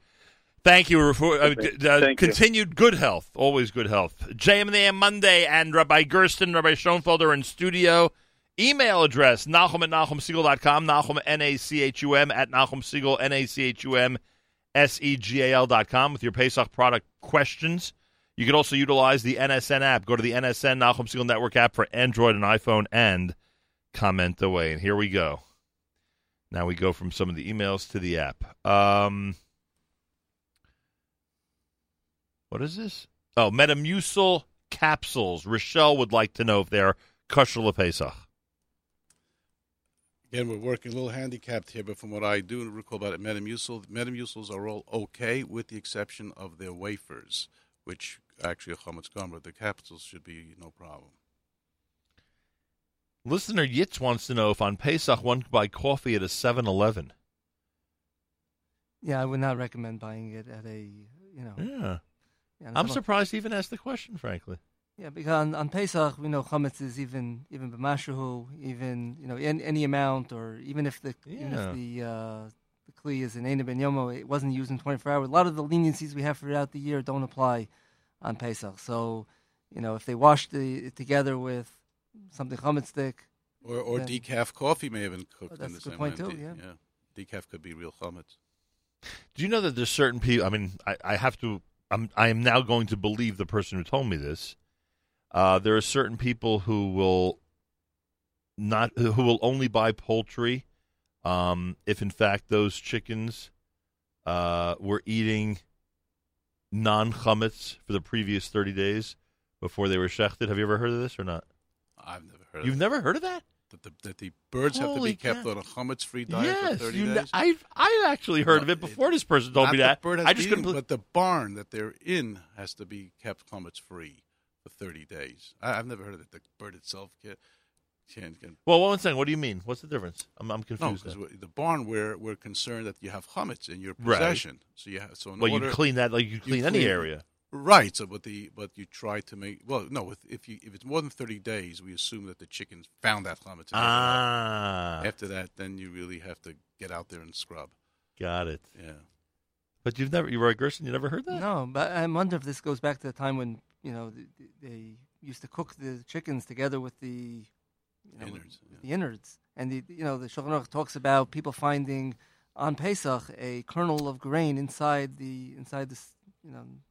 Thank you. For, uh, uh, Thank you. continued good health. Always good health. JM in the AM Monday and Rabbi Gersten, Rabbi Schoenfelder in studio. Email address, Nachum at NachumSegal.com, Nachum, N-A-C-H-U-M, at Nachum Segal, N-A-C-H-U-M, S-E-G-A-L dot com with your Pesach product questions. You can also utilize the NSN app. Go to the NSN Nachum Segal Network app for Android and iPhone and comment away. And here we go. Now we go from some of the emails to the app. Um, what is this? Oh, Metamucil capsules. Rochelle would like to know if they're kosher Pesach. Again, we're working a little handicapped here, but from what I do recall about it, Metamucil, Metamucils are all okay with the exception of their wafers, which actually are chametz gum, but the capsules should be no problem. Listener Yitz wants to know if on Pesach one could buy coffee at a 7-Eleven. Yeah, I would not recommend buying it at a you know. Yeah. Yeah, I'm surprised he even asked the question, frankly. Yeah, because on, on Pesach we know chametz is even even b'mashehu, even you know any, any amount, or even if the even if the uh, the kli is an Eina ben yomo, it wasn't used in 24 hours. A lot of the leniencies we have throughout the year don't apply on Pesach. So, you know, if they wash the it together with something chametz stick, Or, or Then- decaf coffee may have been cooked Oh, that's in the a good same point, way. too, De- yeah. decaf could be real chametz. Do you know that there's certain people? I mean, I, I have to. I'm. I am now going to believe the person who told me this. Uh, there are certain people who will not who will only buy poultry um, if, in fact, those chickens uh, were eating non chametz for the previous thirty days before they were shechted. Have you ever heard of this or not? I've never heard You've of never heard of that? That. The, that the birds have to be kept cow. on a chametz-free diet yes, for 30 you days. I've I actually heard No, of it it- before this person told me that. bird I just couldn't. eaten, believe- but the barn that they're in has to be kept chametz-free for 30 days. I, I've never heard of it. The bird itself can, can, can well, one second. What do you mean? What's the difference? I'm, I'm No, confused. because the barn we're we're concerned that you have chametz in your Right. possession. So you have so in well, order, you clean that like you clean any clean- area. Right. So but the but you try to make well no with, if you if it's more than thirty days we assume that the chickens found that chametz. after Ah, that- After that, then you really have to get out there and scrub. got it. Yeah. But you've never, you were a Gerson. You never heard that? no. But I wonder if this goes back to the time when you know th- th- they used to cook the chickens together with the you know, with Innards, yeah. the innards, and the you know the Shulchan Aruch talks about people finding on Pesach a kernel of grain inside the inside this you know innards of the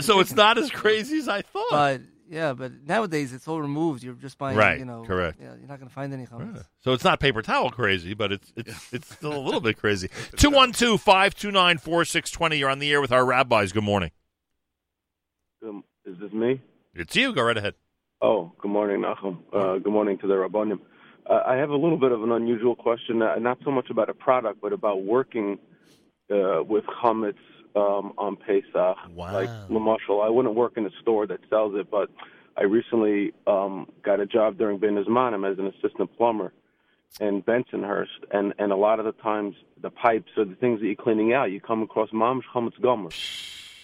So it's not as crazy as I thought. But yeah, but nowadays it's all removed. You're just buying, Right, you know, correct. Yeah, you're not going to find any chametz. Yeah. So it's not paper towel crazy, but it's it's it's still a little [laughs] bit crazy. Paper 212 529 4620. You're on the air with our rabbis. Good morning. Um, is this me? It's you. Go right ahead. Oh, good morning, Nachum. Uh, good morning to the Rabbonim. Uh, I have a little bit of an unusual question, uh, not so much about a product, but about working uh, with chametz um, on Pesach. Wow. Like Lamashal, I wouldn't work in a store that sells it, but I recently um, got a job during Ben as an assistant plumber in Bensonhurst, and and a lot of the times the pipes or the things that you're cleaning out, you come across mamsh chametz gamur.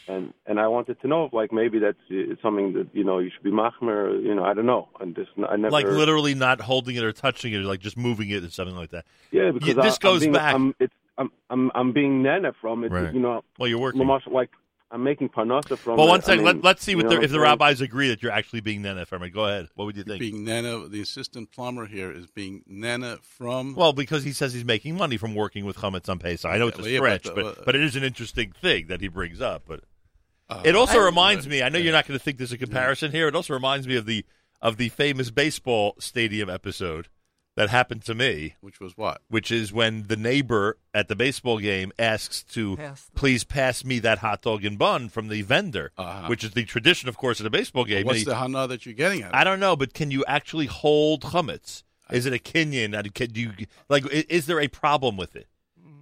And and I wanted to know if like maybe that's uh, something that you know you should be machmir. You know, I don't know. And just I never Like literally not holding it or touching it, or like just moving it or something like that. Yeah, because this I, goes I'm being, back- I'm, it's, I'm I'm I'm being nana from it. Right. You know, Well, you're working. Lamash, like I'm making parnasa from. Well, it. one I mean, let, let's see what you the, know if the saying? rabbis agree that you're actually being nana from it. Go ahead. What would you think? Being Nana, the assistant plumber here is being Nana from. Well, because he says he's making money from working with chametz on Pesach. I know it's a well, yeah, but, stretch, uh, but uh, but it is an interesting thing that he brings up. But uh, it also I- reminds me. I know yeah. you're not going to think there's a comparison here. It also reminds me of the of the famous baseball stadium episode that happened to me, Which was what? which is when the neighbor at the baseball game asks to Pass the- please pass me that hot dog and bun from the vendor, Uh-huh. which is the tradition, of course, at a baseball game. What's And he- the hana that you're getting at? I don't know, but can you actually hold chametz? Is it a kinyan? And Can you like? i- Is there a problem with it?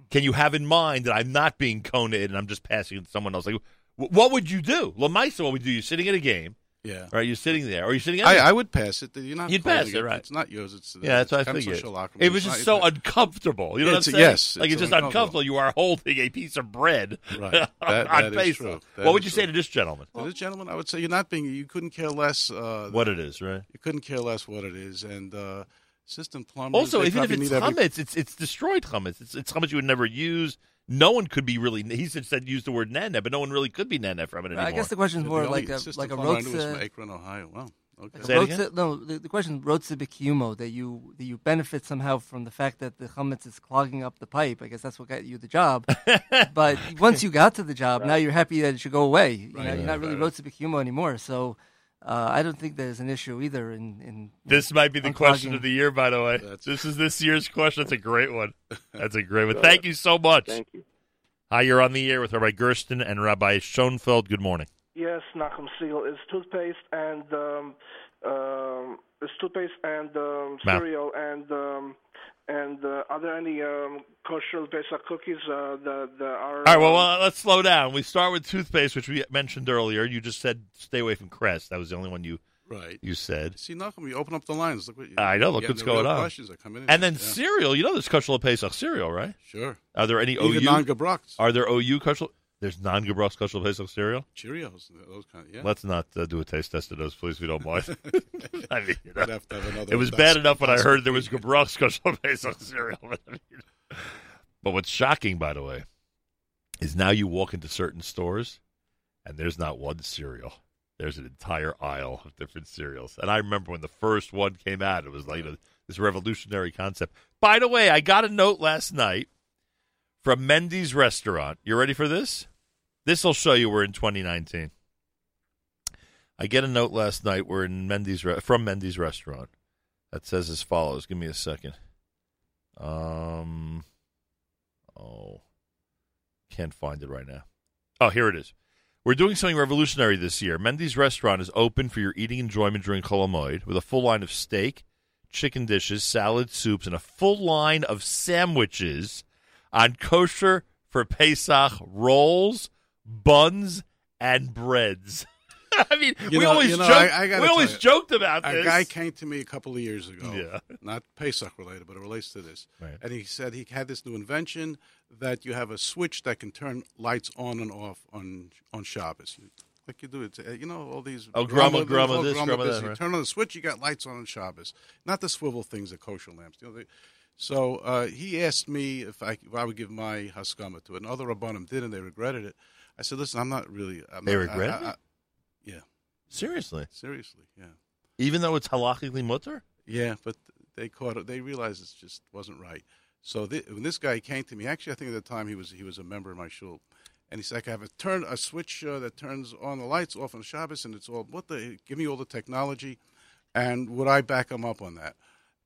Can you have in mind that I'm not being conated and I'm just passing it to someone else? Like, wh- what would you do? Lamaisa, what would you do? You're sitting at a game, yeah. right? You're sitting there, or you're sitting. I, I would pass it. You're not. You'd pass it, right. It's not yours. It's yeah, that's what I it's figured. Kemsa Shalak. It was It's just so it's uncomfortable. You know It's- what I'm saying? yes, like it's it's just uncomfortable. uncomfortable. You are holding a piece of bread Right. [laughs] That- on that is Pesach. true. That What would is you say to this gentleman? To this gentleman, I would say you're not being. You couldn't care less. Uh, What it is, right? You couldn't care less what it is, and uh, assistant plumbers. Also, even if it's need every- it's it's destroyed chametz. It's it's chametz you would never use. No one could be really. He said said use the word nana, but no one really could be nana from it anymore. I guess the question is more like a like a plumber I rotze. Akron, Ohio. Well, okay. Say? Rotze- no, the, the question is rotze b'kiyumo, that you that you benefit somehow from the fact that the chametz is clogging up the pipe. I guess that's what got you the job. [laughs] but once you got to the job, now you're happy that it should go away. You know, Right, you're not really right, right. rotze b'kiyumo anymore. So uh, I don't think there's an issue either. In, in This might be the question of the year, by the way. That's- this is this year's question. That's a great one. That's a great one. Thank you so much. Thank you. Hi, you're on the air with Rabbi Gersten and Rabbi Schoenfeld. Good morning. Yes, Nachum Segal is toothpaste and um, um, is toothpaste and um, cereal and um, and uh, are there any um, kosher Pesach cookies uh, that, that are? All right, well, um, uh, let's slow down. We start with toothpaste, which we mentioned earlier. You just said stay away from Crest. That was the only one you Right. you said. See, Malcolm, you open up the lines. Look what you, I know, look what's going on. Questions are coming in. And then yeah. cereal. You know there's kosher Pesach cereal, right? Sure. Are there any Even OU? non-Gebrocks. Are there OU kosher? There's non-Gebrox kosher Pesach cereal. Cheerios, those kind of, yeah. Let's not uh, do a taste test of those, please, if you don't mind. [laughs] I mean, you know. Have to have another It was bad enough when I heard there was. Gebrox kosher Pesach cereal. But, I mean, but what's shocking, by the way, is now you walk into certain stores and there's not one cereal. There's an entire aisle of different cereals. And I remember when the first one came out, it was like a, this revolutionary concept. By the way, I got a note last night from Mendy's restaurant. You ready for this? This will show you we're in 2019. I get a note last night. We're in Mendy's re- from Mendy's restaurant that says as follows. Give me a second. Um, oh, can't find it right now. Oh, here it is. We're doing something revolutionary this year. Mendy's restaurant is open for your eating enjoyment during Chol Hamoed with a full line of steak, chicken dishes, salad, soups, and a full line of sandwiches on kosher for Pesach rolls, buns, and breads. [laughs] I mean, You we know- always you know, joked, I- I we always you, joked about A this. A guy came to me a couple of years ago. Yeah. Not Pesach related, but it relates to this. Right. And he said he had this new invention that you have a switch that can turn lights on and off on on Shabbos. Like you do it, uh, you know, all these. Oh, grumma, grumma this, grumma that, You right. turn on the switch, you got lights on on Shabbos. Not the swivel things, the kosher lamps. You know, they, so uh, he asked me if I, if I would give my haskama to it. And other rabbanim did, and they regretted it. I said, "Listen, I'm not really." I'm They not, regretted I, I, it? yeah, Seriously, seriously, yeah. even though it's halachically mutter. Yeah, but they caught it. They realized it just wasn't right. So thi- when this guy came to me, actually, I think at the time he was he was a member of my shul, and he's like, "I have a turn a switch uh, that turns on the lights off on Shabbos, and it's all what the give me all the technology, and would I back him up on that?"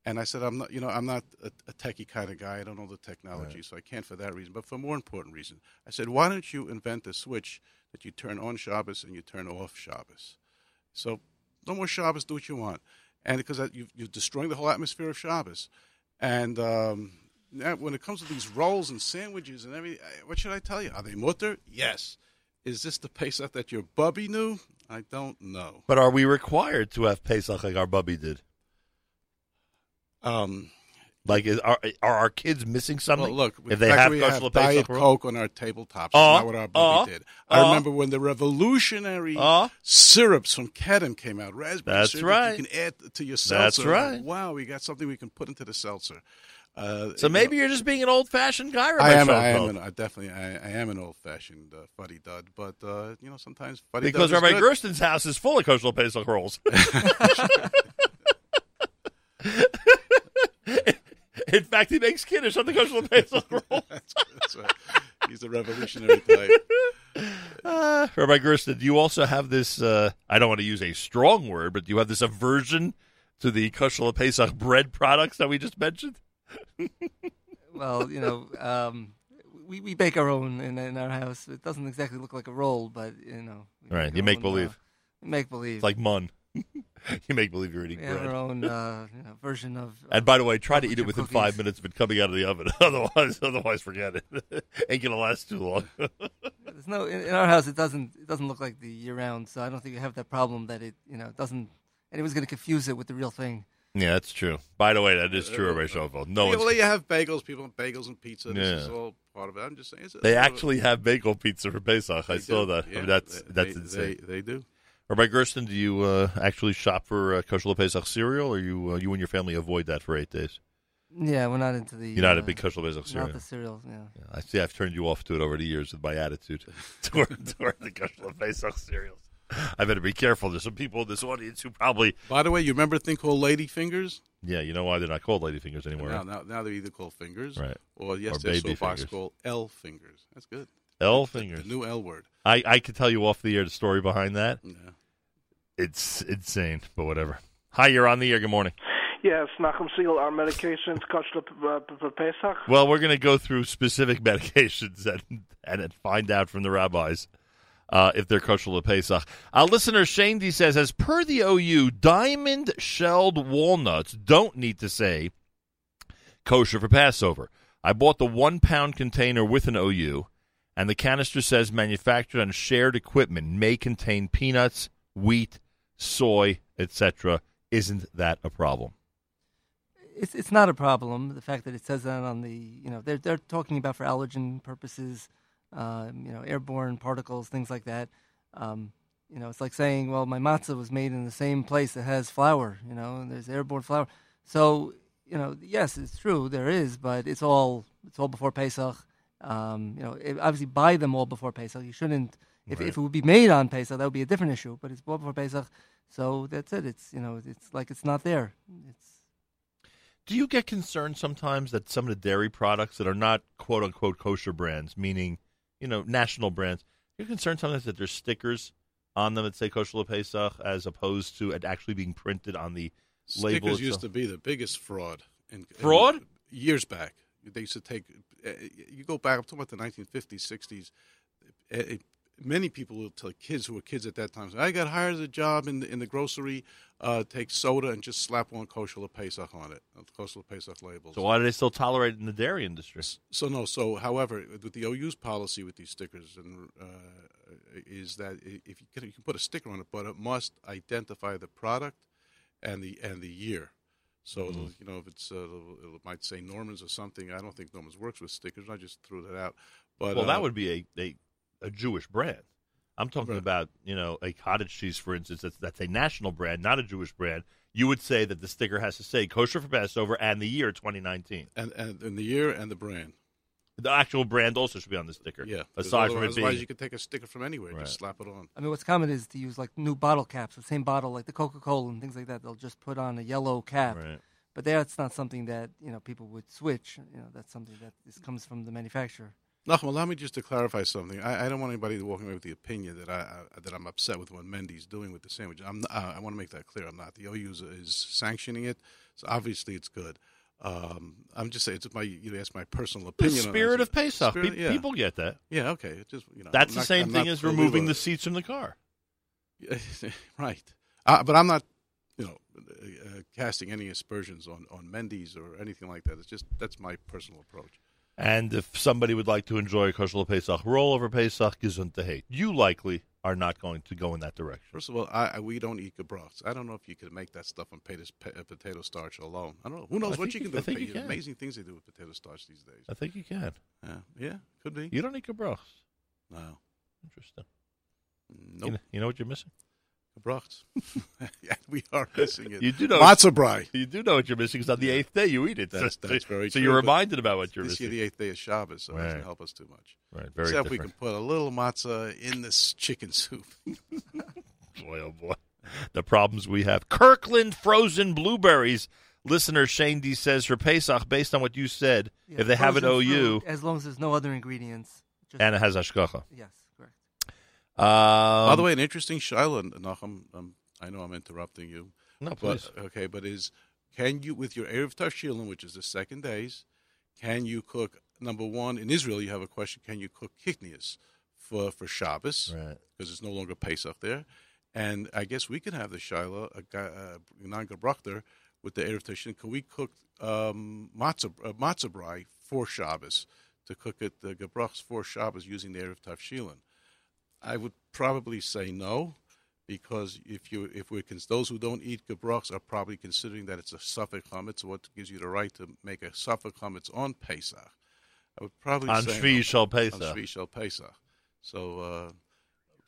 And I said, I'm not, you know, I'm not a, a techie kind of guy. I don't know the technology, so I can't for that reason. But for more important reason, I said, why don't you invent a switch that you turn on Shabbos and you turn off Shabbos? So no more Shabbos. Do what you want, and because you, you're destroying the whole atmosphere of Shabbos. And um, now when it comes to these rolls and sandwiches and everything, what should I tell you? Are they mutter? Yes. Is this the Pesach that your bubby knew? I don't know. But are we required to have Pesach like our bubby did? Um, Like, is, are are our kids missing something? Well, look, if they have we have Diet? Coke on our tabletops. That's Uh, not what our bubby uh, did. I uh. remember when the revolutionary syrups from Kedem came out. Raspberry That's syrup right. You can add to your seltzer. That's right. Wow, we got something we can put into the seltzer. Uh, So you maybe know, you're just being an old fashioned guy, I am. I am. An, I definitely. I, I am an old-fashioned uh, fuddy dud, but uh, you know sometimes fuddy because Rabbi good. Gersten's house is full of kosher Pesach rolls. [laughs] [laughs] [laughs] In fact, he makes kiddush on the kosher Pesach roll. That's, that's right. He's a revolutionary type. [laughs] Uh, Rabbi Gersten, do you also have this? Uh, I don't want to use a strong word, but do you have this aversion to the kosher Pesach bread products that we just mentioned? [laughs] Well, you know, um, we we bake our own in, in our house. It doesn't exactly look like a roll, but you know, Right, our you make own, believe. Uh, make believe. It's like mun. [laughs] you make believe you're eating we have bread. our own uh, you know, version of. And by the way, try to eat it within cookies. five minutes of it coming out of the oven. [laughs] otherwise, otherwise, forget it. [laughs] Ain't gonna last too long. There's no in, in our house. It doesn't it doesn't look like the year round, so I don't think we have that problem that it you know doesn't. Anyone's going to confuse it with the real thing. yeah, that's true. By the way, that is true, Rabbi Schoenfeld. No yeah, one's. well, you have bagels. People have bagels and pizza. This Yeah. is all part of it. I'm just saying. It's a- They it's a- actually have bagel pizza for Pesach. I they saw do. that. I mean, that's they, that's they, insane. They, they do. Rabbi Gersten, do you uh, actually shop for uh, kosher Pesach cereal, or you uh, you and your family avoid that for eight days? Yeah, we're not into the. You're not a uh, big kosher Pesach cereal. Not the cereal. Yeah. Yeah, I see. I've turned you off to it over the years with my attitude [laughs] toward, toward the kosher Pesach cereals. I better be careful. There's some people in this audience who probably, By the way, you remember a thing called lady fingers? yeah, you know why they're not called lady fingers anymore. Now, right? now, now they're either called fingers, Right. or yesterday I saw baby a fingers. called L fingers. That's good. L The fingers. new L word. I I could tell you off the air the story behind that. Yeah. It's insane, but whatever. Hi, you're on the air. Good morning. Yes, Nachum Segal, our medications kosher uh, for Pesach. Well, we're going to go through specific [laughs] medications and and find out from the rabbis uh, if they're kosher to Pesach. Our listener Shane D says, as per the OU, diamond shelled walnuts don't need to say kosher for Passover. I bought the one pound container with an OU, and the canister says manufactured on shared equipment may contain peanuts, wheat, soy, etc. Isn't that a problem? It's it's not a problem. The fact that it says that on the you know they're they're talking about for allergen purposes, um, you know airborne particles, things like that. Um, you know, it's like saying, well, my matzah was made in the same place that has flour. You know, and there's airborne flour. So you know, yes, it's true there is, but it's all it's all before Pesach. Um, you know, it, obviously buy them all before Pesach. You shouldn't. If, Right. if it would be made on Pesach, that would be a different issue. But it's bought before Pesach, so that's it. It's you know, it's like it's not there. It's Do you get concerned sometimes that some of the dairy products that are not quote unquote kosher brands, meaning, you know, national brands, you're concerned sometimes that there's stickers on them that say kosher Pesach as opposed to it actually being printed on the label Stickers used to be the biggest fraud. In, in- Fraud? years back, they used to take. Uh, you go back. I'm talking about the 1950s, 60s. Uh, it- many people will tell kids who were kids at that time. I got hired as a job in the, in the grocery. Uh, take soda and just slap one kosher Pesach on it. uh, Kosher Pesach labels. So why do they still tolerate it in the dairy industry? So no. So, however, with the OU's policy with these stickers, and uh, is that if you can, you can put a sticker on it, but it must identify the product and the and the year. So it'll, you know, if it's uh, it might say Norman's or something. I don't think Norman's works with stickers. I just threw that out. But well, uh, that would be a, a, a Jewish brand. I'm talking Right. about, you know, a cottage cheese, for instance, that's, that's a national brand, not a Jewish brand. You would say that the sticker has to say kosher for Passover and the year 2019. and, and and the year and the brand. The actual brand also should be on the sticker. Yeah. Aside from it otherwise, being you could take a sticker from anywhere, and Right. just slap it on. I mean, what's common is to use like new bottle caps, the same bottle, like the Coca Cola and things like that. They'll just put on a yellow cap, Right. but that's not something that you know people would switch. You know, that's something that is, comes from the manufacturer. Nachum, allow me just to clarify something. I, I don't want anybody to walk away with the opinion that I, I that I'm upset with what Mendy's doing with the sandwich. I'm, uh, I want to make that clear. I'm not. The OU is, is sanctioning it, So obviously it's good. Um, I'm just saying it's my you ask my personal The opinion. on it. spirit of Pesach. Spirit- Pe- yeah. People get that. Yeah, okay. It just you know, That's I'm the not- same I'm thing as removing the seats from the car. [laughs] right. Uh, but I'm not, you know, uh, casting any aspersions on on Mendy's or anything like that. It's just that's my personal approach. And if somebody would like to enjoy a kosher Pesach roll over Pesach, hate You likely are not going to go in that direction. First of all, I, I we don't eat gebrats. I don't know if you could make that stuff on potato, uh, potato starch alone. I don't know. Who knows I what you can do? I think you can. Amazing things they do with potato starch these days. I think you can. Yeah, yeah, could be. You don't eat gebrochs. No, Interesting. nope. You, know, you know what you're missing? Gebrats. [laughs] yeah, we are missing it. You do know. Matzah brai. You do know what you're missing because on the eighth day you eat it. That's- so, that's very So true, you're reminded about what you're This year, missing. the eighth day is Shabbos, so it Right. doesn't help us too much. Right. Very Except we can put a little matzah in this chicken soup. [laughs] Boy, oh boy. The problems we have. Kirkland frozen blueberries. Listener Shane D says for Pesach, based on what you said, Yeah, if they have an OU fruit, as long as there's no other ingredients. Just, and it has hashgacha. yes, correct. Um, By the way, an interesting Shiloh, Nachum. Um, I know I'm interrupting you, no, but please. okay, but is can you with your eruv tavshilin, which is the second days, can you cook? Number one, in Israel, you have a question: Can you cook kitniyos for for Shabbos? Right. because it's no longer Pesach there. And I guess we can have the Shiloh, a uh, Nanga with the Eruv Tavshilin. Can we cook um, matzah, uh, matzah brai for Shabbos to cook it, the Gebrachs for Shabbos using the Erev Tavshilin? I would probably say no, because if you if we cons- those who don't eat Gebrachs are probably considering that it's a Safek Chametz, what gives you the right to make a Safek Chametz on Pesach. I would probably On say Shvi. Shal On Pesach. Shvi Shal Pesach. So, uh,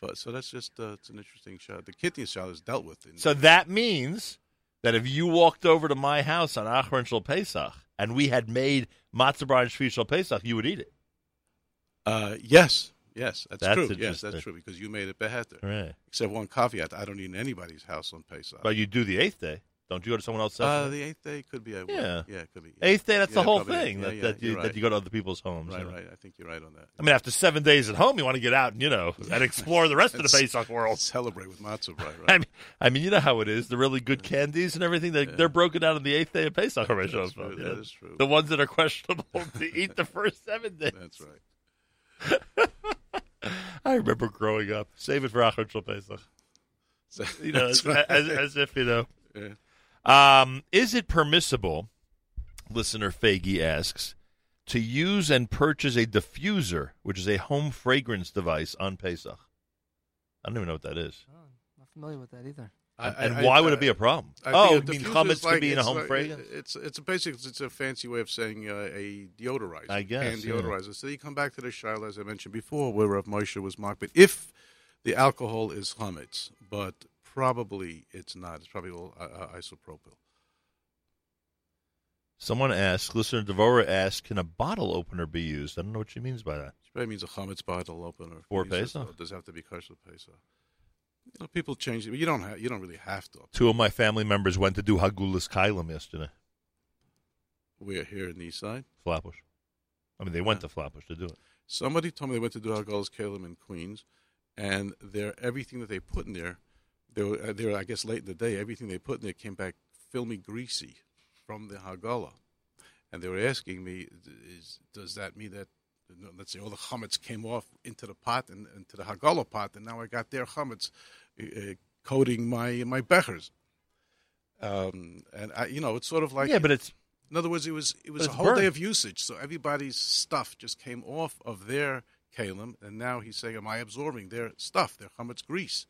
but so that's just uh, it's an interesting shot. The kidney shot is dealt with. In, So that means that if you walked over to my house on Achron Shal Pesach and we had made matzah and Shvi Shal Pesach, you would eat it. uh, yes, yes, that's, That's true. Yes, that's true because you made it better. Right. Except one caveat: I don't eat in anybody's house on Pesach. But you do the eighth day. Don't you go to someone else's house? uh, the eighth day could be. A, Yeah. yeah, it could be. eighth day, that's the whole probably. thing. Yeah, that, yeah, that, you, you're that you go to other people's homes. Right, you know. right. I think you're right on that. I mean, after seven days at home, you want to get out, and you know, and [laughs] explore the rest of the Pesach world. Celebrate with matzah, right? [laughs] I mean, I mean, you know how it is. The really good candies and everything, they, they're broken down on the eighth day of Pesach. That's That's true. That is true. The ones that are questionable [laughs] to eat the first seven days. That's right. I remember growing up. Save it for Achron Shal Pesach. So, [laughs] You know, as, right. as, as if, you know. Yeah. Um, is it permissible, listener Faggy asks, to use and purchase a diffuser, which is a home fragrance device, on Pesach? I don't even know what that is. Oh, not familiar with that either. I- and I- why I- would it be a problem? I oh, you mean is could be in a home like- fragrance? It's it's a basic it's a fancy way of saying uh, a deodorizer. I guess, yeah. deodorizer. So you come back to the shiloh as I mentioned before, where Rav Moshe was marked. But if the alcohol is chametz, but probably it's not. It's probably all uh, uh, isopropyl. Someone asks, listener Devora asks, can a bottle opener be used? I don't know what she means by that. It probably means a chametz bottle opener. Says, Pesach? uh, Does have to be kosher Pesach. You know, people change it, but you don't have. You don't really have to. Two of my family members went to do Hagulas Kailam yesterday. We're here in the east side. Flatbush. I mean, they went to Flatbush to do it. Somebody told me they went to do Haggalas Kalim in Queens, and their everything that they put in there, they were, uh, they were I guess late in the day. Everything they put in there came back filmy, greasy from the Haggalah, and they were asking me, is, does that mean that? Let's say all the chametz came off into the pot and into the Haggalah pot, and now I got their chametz uh, coating my my bechers. Um, and I, you know, it's sort of like yeah, but it's in other words, it was it was a whole burnt. day of usage. So everybody's stuff just came off of their kalim, and now he's saying, "Am I absorbing their stuff, their chametz grease,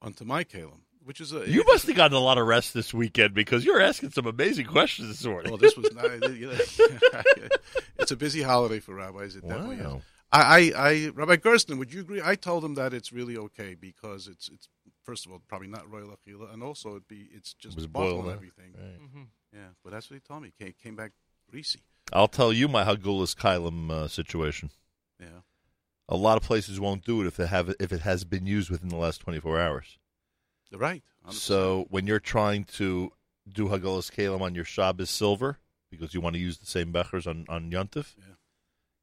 onto my kalim?" Which is a you must have gotten a lot of rest this weekend because you're asking some amazing questions this morning. Well, this was not. [laughs] [laughs] It's a busy holiday for rabbis. It definitely is. Wow. I, I, I, Rabbi Gersten, would you agree? I told him that it's really okay because it's, it's first of all probably not ra'uy l'achila, and also it'd be it's just was bottle boiled, and everything. Right. Mm-hmm. Yeah, but that's what he told me. Came, came back greasy. I'll tell you my Hagulas Kailam uh, situation. Yeah. A lot of places won't do it if they have if it has been used within the last 24 hours. Right. 100%. So when you're trying to do Hagulas Kailam on your Shabbos silver because you want to use the same bechers on on Yontif, Yeah.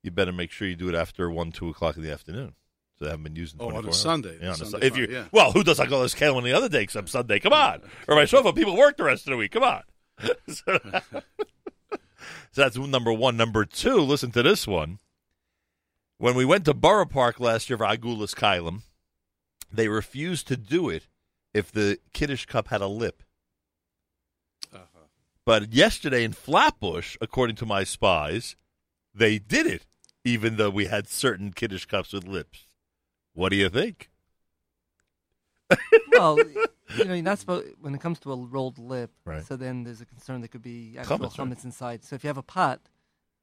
you better make sure you do it after one two o'clock in the afternoon. So they haven't been using. in Oh, on a hours. Sunday. Yeah, on a Sunday Sun- if you yeah. well, who does Hagulas Kailam on the other day except Sunday? Come on, or my Shofar people work the rest of the week. Come on. so, [laughs] so that's number one. Number two, listen to this one. When we went to Borough Park last year for Agulas Kylam, they refused to do it if the Kiddush cup had a lip. Uh-huh. But yesterday in Flatbush, according to my spies, they did it, even though we had certain Kiddush cups with lips. What do you think? [laughs] well, you know, you're not supposed when it comes to a rolled lip. Right. So then there's a concern there could be actual Chametz, chametz, right. inside. So if you have a pot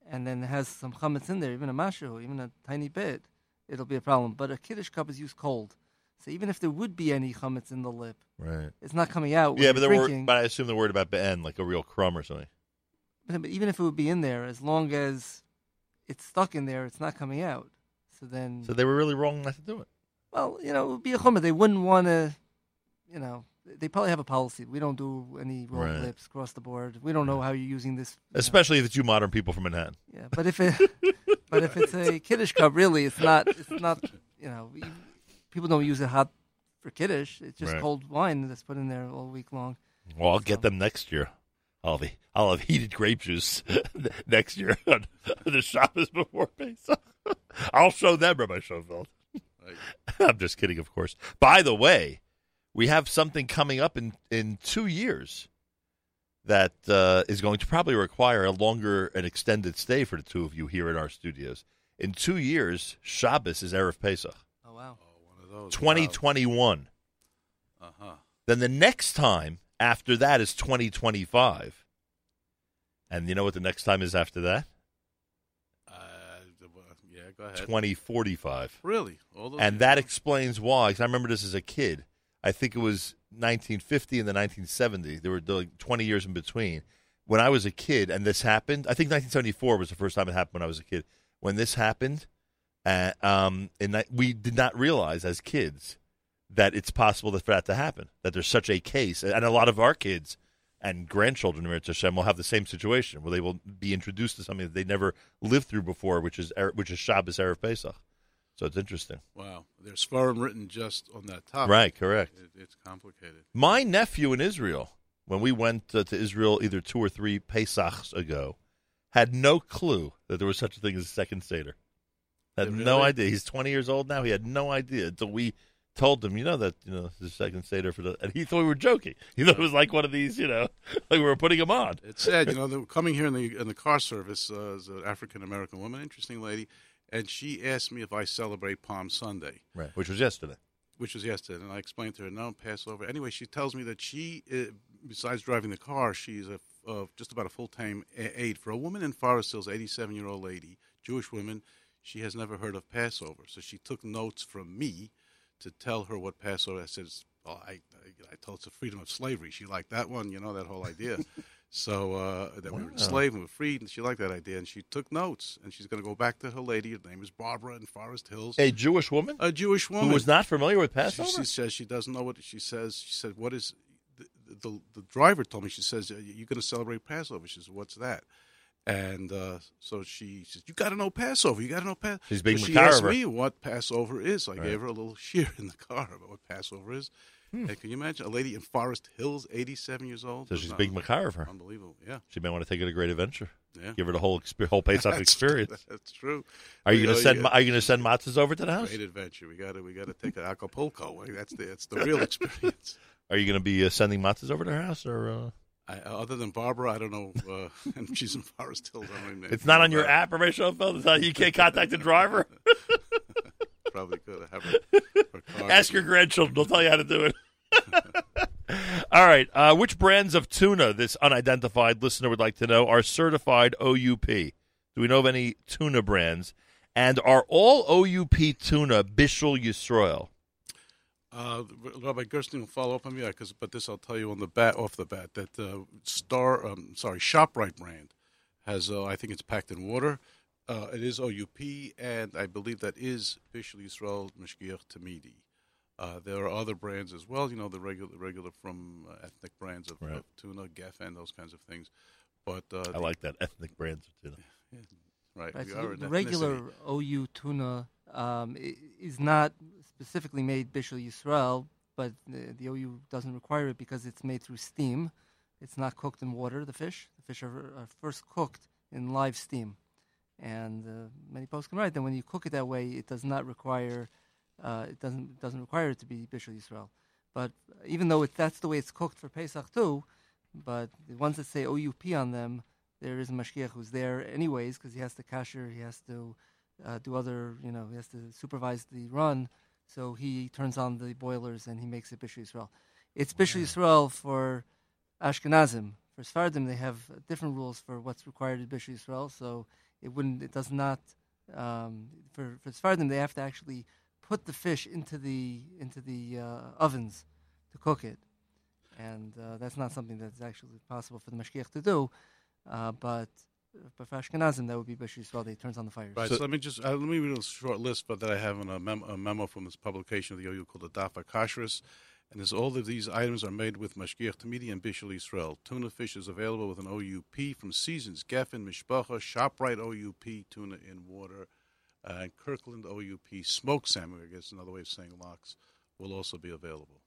and then it has some chametz in there, even a mashu, even a tiny bit, it'll be a problem. But a kiddush cup is used cold, so even if there would be any chametz in the lip, Right. it's not coming out. Yeah, but they're wor- but I assume they're worried about Ben, like a real crumb or something. But, but even if it would be in there, as long as it's stuck in there, it's not coming out. So then, So they were really wrong not to do it. well, you know, it would be a chumrah. They wouldn't want to, you know, they probably have a policy. We don't do any rolled Right. lips across the board. We don't know how you're using this. you know. Especially the two modern people from Manhattan. Yeah, but if it, but if it's a [laughs] kiddush cup, really, it's not. It's not. You know, we- people don't use it hot for kiddush. It's just Right. cold wine that's put in there all week long. Well, I'll get them next year. I'll be, I'll have heated grape juice [laughs] next year [laughs] on the Shabbos before Pesach. [laughs] I'll show them Rabbi Schoenfeld. I'm just kidding, of course. By the way, we have something coming up in, in two years that uh, is going to probably require a longer and extended stay for the two of you here in our studios. In two years, Shabbos is Erev Pesach, Oh wow! Oh, one of those. 2021. Uh huh. Then the next time after that is 2025. And you know what the next time is after that? Uh, yeah, go ahead. 2045. Really? All those And years? that explains why. 'cause I remember this as a kid. I think it was 1950 and the 1970. There were like 20 years in between. When I was a kid and this happened, I think 1974 was the first time it happened when I was a kid. When this happened, uh, um, and that we did not realize as kids that it's possible that for that to happen. That there's such a case, and a lot of our kids and grandchildren, Meretz Hashem, will have the same situation where they will be introduced to something that they never lived through before, which is which is Shabbos Erev Pesach. So it's interesting. Wow. There's forum written just on that topic. Right, correct. It, it's complicated. My nephew in Israel, when we went uh, to Israel either two or three Pesachs ago, had no clue that there was such a thing as a second Seder. Had Really? no idea. He's 20 years old now. He had no idea until we told him, you know, that, you know, the second Seder for the. And he thought we were joking. [laughs] He thought it was like one of these, you know, [laughs] like we were putting him on. It's sad, you know. They were coming here in the in the car service uh, is an African American woman, interesting lady, and she asked me if I celebrate Palm Sunday, Right. Which was yesterday. which was yesterday, and I explained to her no Passover. Anyway, she tells me that she, uh, besides driving the car, she's a uh, just about a full time aide for a woman in Forest Hills, eighty seven year old lady, Jewish woman. She has never heard of Passover, so she took notes from me to tell her what Passover. I says, oh, I, I, I told it's a freedom of slavery. She liked that one, you know, that whole idea. [laughs] so uh, that we were enslaved and we're freed, and she liked that idea, and she took notes, and she's going to go back to her lady. Her name is Barbara in Forest Hills, A Jewish woman a Jewish woman who was not familiar with she, Passover? she says she doesn't know what she says. She said, "What is?" The, the, the driver told me. She says, "You're going to celebrate Passover." She says, "What's that?" And uh, so she says, "You got to know Passover. You got to know Passover." She's being so she asked me what Passover is. I Right. gave her a little [laughs] shiur in the car about what Passover is. Hmm. And can you imagine a lady in Forest Hills, 87 years old? so she's being macabre. Unbelievable. Yeah. She may want to take it a great adventure. Yeah. Give her the whole exper- whole [laughs] Pesach experience. [laughs] That's true. Are you going Oh, to send? yeah. Are you going to send matzahs over to the house? Great adventure. We got to we got to take an Acapulco. That's the that's the real experience. Are you going to be uh, sending matzahs over to her house, or uh... I, other than Barbara, I don't know. Uh, [laughs] and she's in Forest Hills. I don't even it's not on your know. app, Rabbi Schoenfeld? It's not, you can't [laughs] contact the driver. [laughs] Probably could have her. Ask your grandchildren; they'll tell you how to do it. All right. Uh, which brands of tuna this unidentified listener would like to know are certified OUP? Do we know of any tuna brands? And are all OUP tuna Bishul Yisrael? Uh, Rabbi Gersten will follow up on me, because but this I'll tell you on the bat off the bat that uh, Star, um, sorry, Shoprite brand has uh, I think it's packed in water. Uh, it is OUP, and I believe that is Bishul Yisrael Mishgiach Tamidi. Uh, there are other brands as well, you know, the regular, regular from uh, ethnic brands of, Right. of tuna, Geffen, those kinds of things. But uh, I like that ethnic brands of tuna. right, Right, so the, regular ethnicity. OU tuna um, is not specifically made Bishul Yisrael, but the, the OU doesn't require it because it's made through steam. it's not cooked in water. The fish, the fish are, are first cooked in live steam, and uh, many poskim write that when you cook it that way, it does not require, uh, it doesn't doesn't require it to be bishul Yisrael. But even though it, that's the way it's cooked for Pesach too, but the ones that say OUP on them, there is a mashgiach who's there anyways because he has to kasher, he has to uh, do other, you know, he has to supervise the run. So he turns on the boilers and he makes it Bishul Yisrael. It's Bishul Yisrael for Ashkenazim. For Sephardim, they have different rules for what's required in Bishul Yisrael. So it wouldn't, it does not. Um, for for they have to actually put the fish into the into the uh, ovens to cook it, and uh, that's not something that's actually possible for the mashgiach to do. Uh, but but for Ashkenazim, that would be Bishul Yisrael. They turns on the fires. Right. So, let me just uh, let me read a short list, but that I have in a, mem- a memo from this publication of the OU called the Daf HaKashrus. And as all of these items are made with Mashgiach Tamidi and Bishul Yisrael. Tuna fish is available with an OUP from Seasons, Geffen, Mishpacha, ShopRite OUP, tuna in water, uh, and Kirkland OUP smoked salmon, I guess another way of saying lox, will also be available.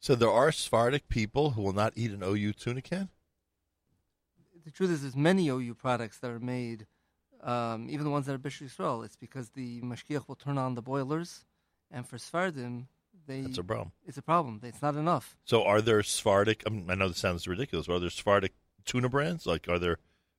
So there are Sephardic people who will not eat an OU tuna can? The truth is, there's many OU products that are made, um, even the ones that are Bishul Yisrael. It's because the mashgiach will turn on the boilers, and for Sephardim, they That's a problem. it's a problem. It's not enough. So are there Sephardic, I, mean, I know this sounds ridiculous, but are there Sephardic tuna brands? Like, are there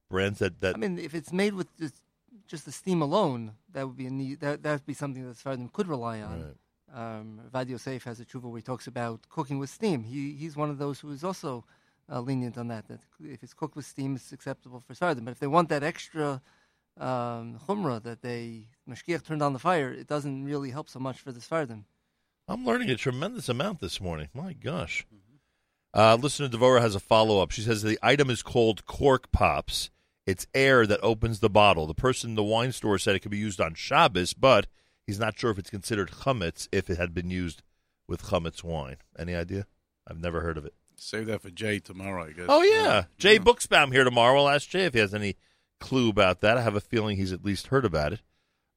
brands that, that I mean, if it's made with just, just the steam alone, that would be a need, that that would be something that Sephardim could rely on. Right. Um, Vad Yosef has a tshuva where he talks about cooking with steam. He he's one of those who is also uh, lenient on that. That if it's cooked with steam, it's acceptable for Sephardim. But if they want that extra um, chumrah that they mashgiach turned on the fire, it doesn't really help so much for the Sephardim. I'm learning a tremendous amount this morning. My gosh. Uh, listener Devora has a follow up. She says the item is called cork pops. It's air that opens the bottle. The person in the wine store said it could be used on Shabbos, but he's not sure if it's considered chametz if it had been used with chametz wine. Any idea? I've never heard of it. Save that for Jay tomorrow, I guess. Oh yeah, Jay Buchsbaum here tomorrow. We'll ask Jay if he has any clue about that. I have a feeling he's at least heard about it,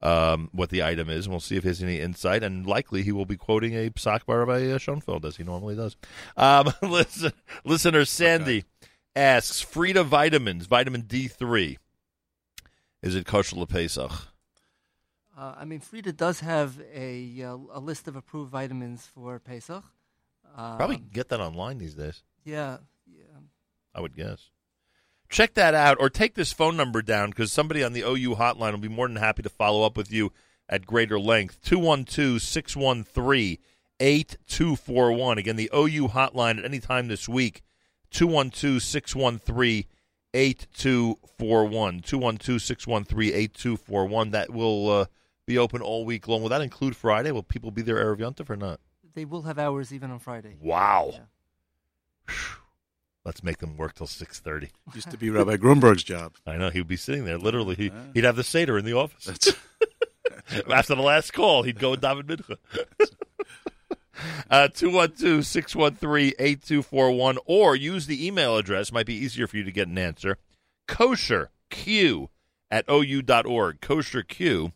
um, what the item is, and we'll see if he has any insight. And likely he will be quoting a psak bar by uh, Schoenfeld as he normally does. Um, [laughs] listen, listener Sandy asks: Frida vitamins, vitamin D three, is it kosher Pesach? Uh, I mean, Frida does have a uh, a list of approved vitamins for Pesach. Um, Probably get that online these days. Yeah, yeah. I would guess. Check that out or take this phone number down because somebody on the OU hotline will be more than happy to follow up with you at greater length. 212 613 8241. Again, the OU hotline at any time this week. 212 613 8241. 212 613 8241. That will uh, be open all week long. Will that include Friday? Will people be there Yontif or not? They will have hours even on Friday. Wow. Yeah. Let's make them work till 6.30. [laughs] Used to be Rabbi Grunberg's job. I know. He would be sitting there. Literally, he, he'd have the Seder in the office. That's [laughs] After the last call, he'd go with David Mincha. Uh, 212-613-8241 or use the email address. Might be easier for you to get an answer. kosherq at ou.org. kosherq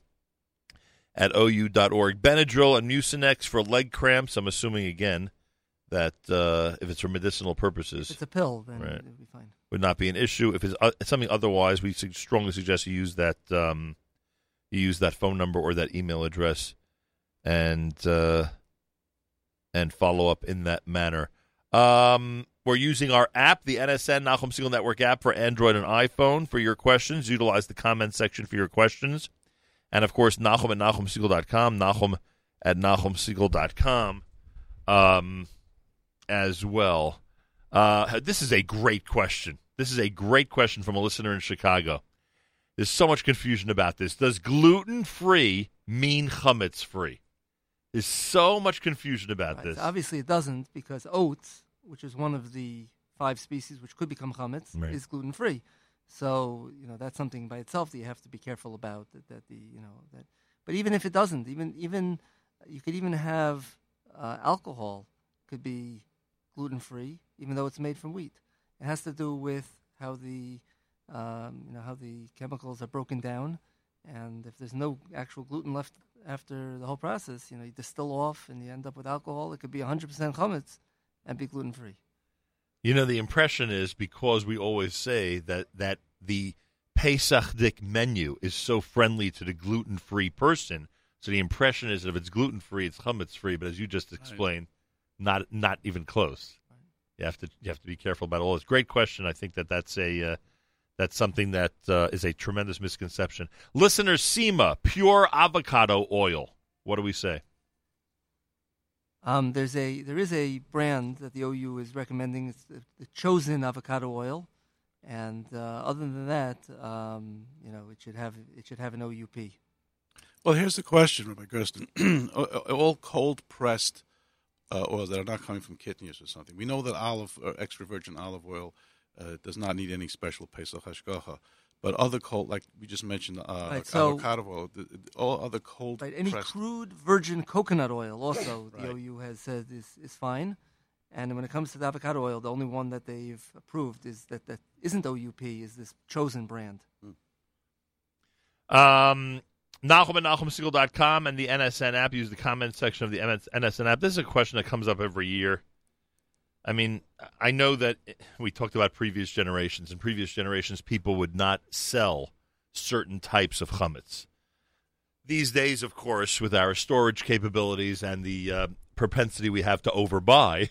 at ou.org. Benadryl and Mucinex for leg cramps. I'm assuming, again, that uh, if it's for medicinal purposes, If it's a pill, then Right. it'll be fine. would not be an issue. If it's uh, something otherwise, we strongly suggest you use that um, you use that phone number or that email address, and uh, and follow up in that manner. Um, we're using our app, the NSN Nachum Segal Network app for Android and iPhone for your questions. Utilize the comment section for your questions. And of course, Nachum at NachumSegal.com, Nachum at NachumSegal.com um, as well. Uh, this is a great question. This is a great question from a listener in Chicago. There's so much confusion about this. Does gluten free mean chametz free? There's so much confusion about Right, this. obviously, it doesn't because oats, which is one of the five species which could become chametz, Right. is gluten free. So you know that's something by itself that you have to be careful about. That, that the you know that, but even if it doesn't, even even you could even have uh, alcohol could be gluten free, even though it's made from wheat. It has to do with how the um, you know how the chemicals are broken down, and if there's no actual gluten left after the whole process, you know, you distill off and you end up with alcohol. It could be 100% chametz and be gluten free. You know, the impression is because we always say that that the Pesachdik menu is so friendly to the gluten free person. So the impression is that if it's gluten free, it's chametz free. But as you just explained, not not even close. You have to you have to be careful about all this. Great question. I think that that's a uh, that's something that uh, is a tremendous misconception. Listener Sema, pure avocado oil. What do we say? Um, there's a there is a brand that the OU is recommending. It's the, the chosen avocado oil, and uh, other than that, um, you know, it should have it should have an OUP. Well, here's the question, Rabbi Gersten. [clears throat] All cold pressed uh, oils that are not coming from kitniyos or something. We know that olive or extra virgin olive oil uh, does not need any special pesach hashgacha. But other cold, like we just mentioned, uh, Right, so- avocado oil, the, the- all other cold Right, any pressed. crude virgin coconut oil also the Right. OU has said is, is fine. And when it comes to the avocado oil, the only one that they've approved is that that isn't OUP is this chosen brand. Um, Nachum at NachumSegal.com and the NSN app. Use the comment section of the MS NSN app. This is a question that comes up every year. I mean, I know that we talked about previous generations. In previous generations, people would not sell certain types of chametz. These days, of course, with our storage capabilities and the uh, propensity we have to overbuy,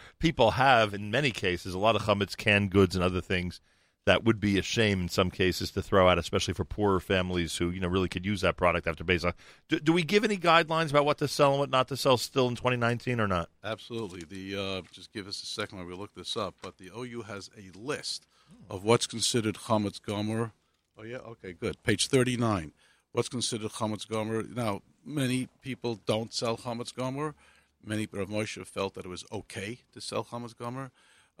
[laughs] people have, in many cases, a lot of chametz, canned goods, and other things that would be a shame in some cases to throw out, especially for poorer families who you know really could use that product after Pesach. Do, do we give any guidelines about what to sell and what not to sell still in 2019 or not? Absolutely. The uh, just give us a second while we look this up. But the OU has a list of what's considered chametz gamur. Oh yeah, okay, good. Page thirty-nine. What's considered chametz gamur? Now, many people don't sell chametz gamur. Many Rav Moshe felt that it was okay to sell chametz gamur,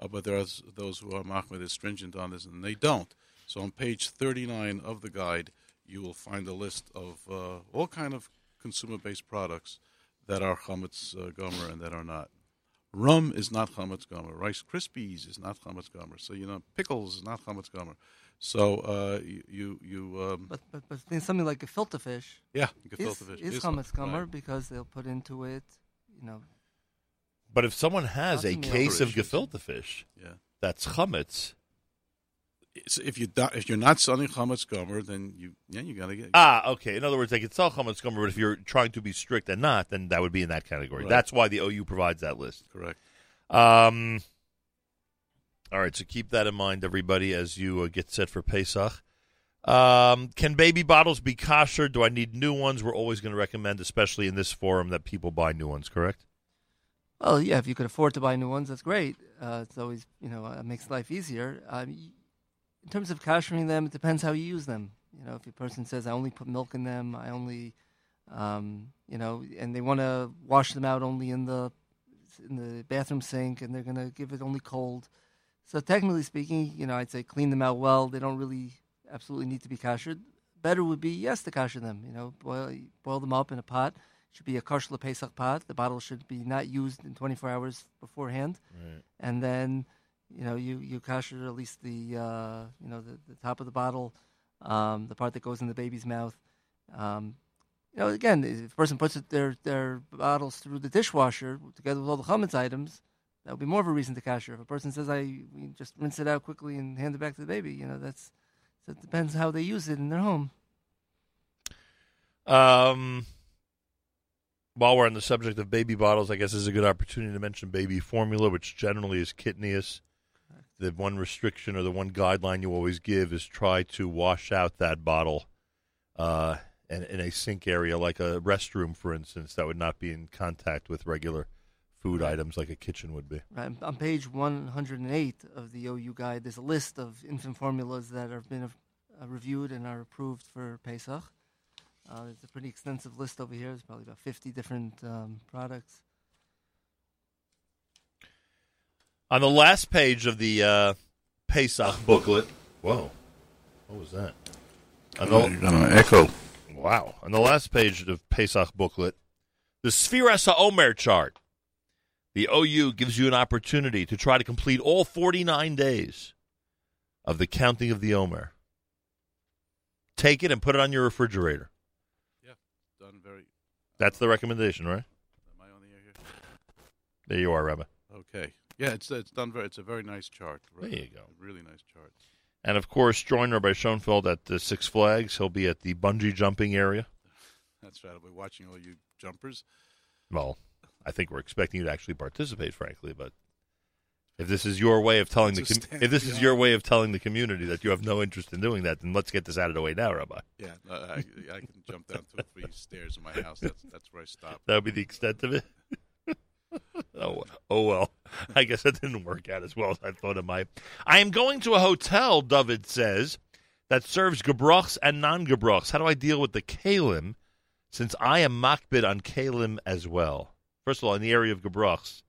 uh, but there are those who are machmir stringent on this, and they don't. So on page thirty-nine of the guide, you will find a list of uh, all kind of consumer-based products that are chametz uh, gamur and that are not. Rum is not chametz gamur. Rice Krispies is not chametz gamur. So you know, pickles is not chametz gamur. So uh, you you, um, But but but something like a filter fish yeah, is, gefilte fish is is chametz gamur right. because they'll put into it, you know, But if someone has a case of gefilte fish Yeah. that's chametz, It's, if you if you're not selling chametz gamur, then you yeah you gotta get ah, okay. In other words, they could sell chametz gamur, but if you're trying to be strict and not, then that would be in that category. Right. That's why the OU provides that list. correct. Um, all right, so keep that in mind, everybody, as you uh, get set for Pesach. Um, can baby bottles be kosher? Do I need new ones? We're always going to recommend, especially in this forum, that people buy new ones. Correct? Well, yeah, if you could afford to buy new ones, that's great. Uh, it's always, you know, uh, makes life easier. Um, in terms of kashering them, it depends how you use them. You know, if a person says, I only put milk in them, I only, um, you know, and they want to wash them out only in the in the bathroom sink, and they're going to give it only cold. So technically speaking, you know, I'd say clean them out well. They don't really absolutely need to be kashered. Better would be yes to kasher them. You know, boil boil them up in a pot. Should be a kosher Pesach pot. The bottle should be not used in 24 hours beforehand, and then you know you you kasher at least the uh, you know the, the top of the bottle, um, the part that goes in the baby's mouth. Um, you know, again, if a person puts it, their their bottles through the dishwasher together with all the chametz items, that would be more of a reason to kasher. If a person says, "I we just rinse it out quickly and hand it back to the baby," you know, that's so it depends how they use it in their home. Um, while we're on the subject of baby bottles, I guess this is a good opportunity to mention baby formula, which generally is kitniyos. The one restriction or the one guideline you always give is try to wash out that bottle uh, in, in a sink area, like a restroom, for instance, that would not be in contact with regular food items like a kitchen would be. Right, on page 108 of the OU guide, there's a list of infant formulas that have been uh, reviewed and are approved for Pesach. Uh, there's a pretty extensive list over here. There's probably about 50 different um, products. On the last page of the uh, Pesach booklet, whoa, what was that? On the- You're gonna echo. Wow. On the last page of the Pesach booklet, the Sfiras Omer chart. The OU gives you an opportunity to try to complete all 49 days of the counting of the Omer. Take it and put it on your refrigerator. That's the recommendation, right? Am I on the air here? There you are, Rabbi. Okay. Yeah, it's it's done very. It's a very nice chart. There you go. Really nice chart. And of course, join Rabbi Schoenfeld at the Six Flags. He'll be at the bungee jumping area. That's right. I'll be watching all you jumpers. Well, I think we're expecting you to actually participate, frankly. But if this is your way of telling the com- if this is your way of telling the community that you have no interest in doing that, then let's get this out of the way now, Rabbi. Yeah, no, I, I can jump down two or three stairs in my house. That's that's where I stop. That would be the extent of it. [laughs] oh, oh well. [laughs] I guess that didn't work out as well as I thought it might. I am going to a hotel, David says, that serves gebrochs and non-gebrochs. How do I deal with the kalim, since I am makbid on kalim as well? First of all, in the area of gebrochs,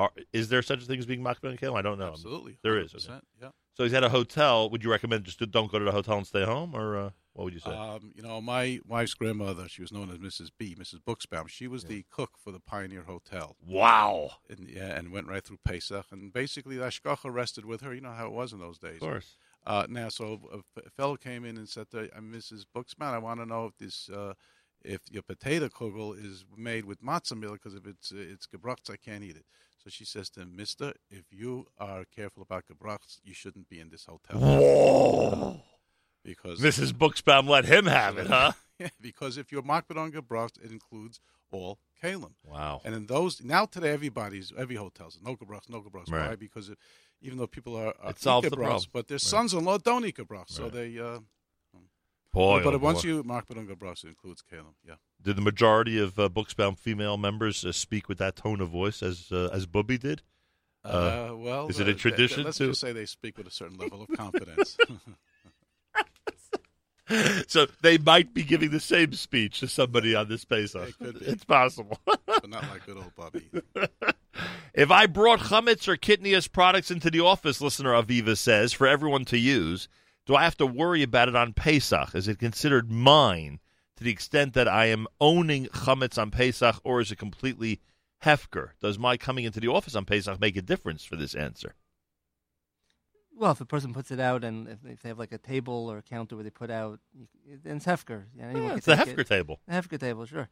are, is there such a thing as being makbid on kalim? I don't know. Absolutely, There is, okay. Yeah. So he's at a hotel. Would you recommend just don't go to the hotel and stay home, or uh, what would you say? Um, you know, my wife's grandmother, she was known as Mrs. B, Mrs. Buxbaum. She was the cook for the Pioneer Hotel. wow. And, yeah, and went right through Pesach. And basically, the hashgacha rested with her. You know how it was in those days. Of course. Uh, now, so a fellow came in and said, to, I'm Mrs. Buxbaum, I want to know if this, uh, if your potato kugel is made with matzah meal, because if it's uh, it's gebrachts, I can't eat it. So she says to him, Mister, if you are careful about gebrachts, you shouldn't be in this hotel. Whoa. Because Mrs. Buxbaum let him have it, huh? [laughs] Yeah, because if you're marked on gebrachts, it includes all kalim. Wow. And in those now today, everybody's every hotel says no gebrachts, no gebrachts. Right. Why? Because it, even though people are, are It solves eat the problem. but their Right. sons-in-law don't eat gebrachts, so they. Uh, Boy, but oh once boy. you mark on gebrachts, it includes kalim. Yeah. did the majority of uh, Buxbaum female members uh, speak with that tone of voice as uh, as Bubby did? Uh, well, is it a uh, th- th- tradition let's to- just say they speak with a certain level of confidence. [laughs] so they might be giving the same speech to somebody on this Pesach. It. It's possible. but not like good old Bobby. [laughs] if I brought chametz or kitniyos products into the office, listener Aviva says, for everyone to use, do I have to worry about it on Pesach? Is it considered mine to the extent that I am owning chametz on Pesach, or is it completely hefker? Does my coming into the office on Pesach make a difference for this answer? Well, if a person puts it out and if, if they have like a table or a counter where they put out, then it's hefker. Yeah, Yeah, it's the hefker it. table. The hefker table, sure.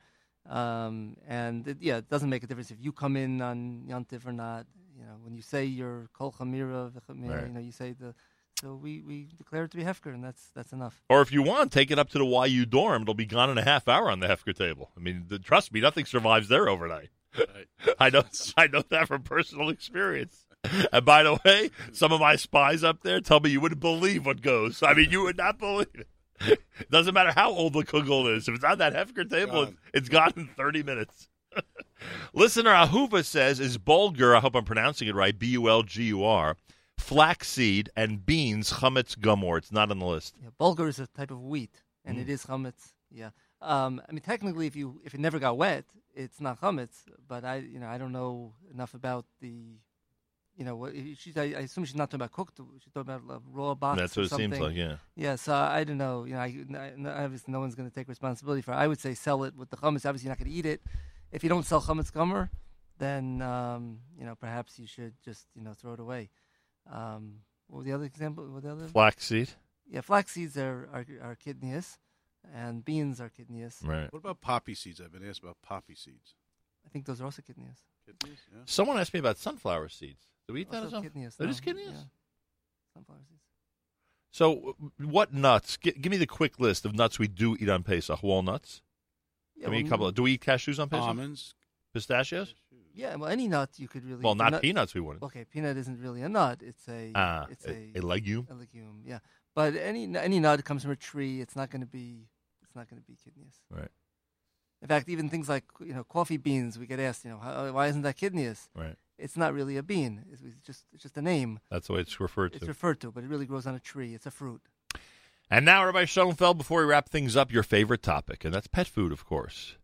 Um, and it, yeah, it doesn't make a difference if you come in on Yontif or not. You know, when you say your kol chamira, Right. you know, you say the. So we, we declare it to be hefker, and that's that's enough. Or if you want, take it up to the YU dorm. It'll be gone in a half hour on the hefker table. I mean, the, trust me, nothing survives there overnight. Right. [laughs] I know, I know that from personal experience. And by the way, some of my spies up there tell me you wouldn't believe what goes. I mean, you would not believe it. [laughs] Doesn't matter how old the kugel is. If it's on that hefker table, Gone. it's gone in 30 minutes. [laughs] Listener Ahuva says, is bulgur, I hope I'm pronouncing it right, B-U-L-G-U-R, flaxseed and beans chametz gamur. It's not on the list. Yeah, bulgur is a type of wheat, and Mm. it is chametz. Yeah. Um, I mean, technically, if you if it never got wet, it's not chametz. But I, you know, I don't know enough about the, you know, what she's. I, I assume she's not talking about cooked. She's talking about uh, raw box. That's what it seems like, yeah. Yeah, so I don't know. You know, I, I, obviously no one's going to take responsibility for. it. I would say sell it with the chametz. Obviously, you're not going to eat it. If you don't sell chametz gamur, then um, you know perhaps you should just you know throw it away. Um, what was the other example? What the other? Flaxseed. Yeah, flax seeds are are, are kitniyos, and beans are kitniyos. Right. What about poppy seeds? I've been asked about poppy seeds. I think those are also kitniyos. Kitniyos? Yeah. Someone asked me about sunflower seeds. Do we eat that as Also well? kitniyos. That no, is kitniyos? Yeah. Sunflower seeds. So, what nuts? G- give me the quick list of nuts we do eat on Pesach. Walnuts. Yeah, I mean, a couple. Of, do we eat cashews on Pesach? Almonds. Pistachios? Yeah, well, any nut you could really. Well, not nut- peanuts. We wouldn't. Okay, peanut isn't really a nut. It's a. Ah, it's a, a, legume. a legume. Yeah, but any any nut comes from a tree. It's not going to be. It's not going to be kitniyos. Right. In fact, even things like you know coffee beans, we get asked, you know, how, why isn't that kitniyos? Right. It's not really a bean. It's, it's just it's just a name. That's the way it's referred to. It's referred to, but it really grows on a tree. It's a fruit. and now, Rabbi Schoenfeld, before we wrap things up, your favorite topic, and that's pet food, of course.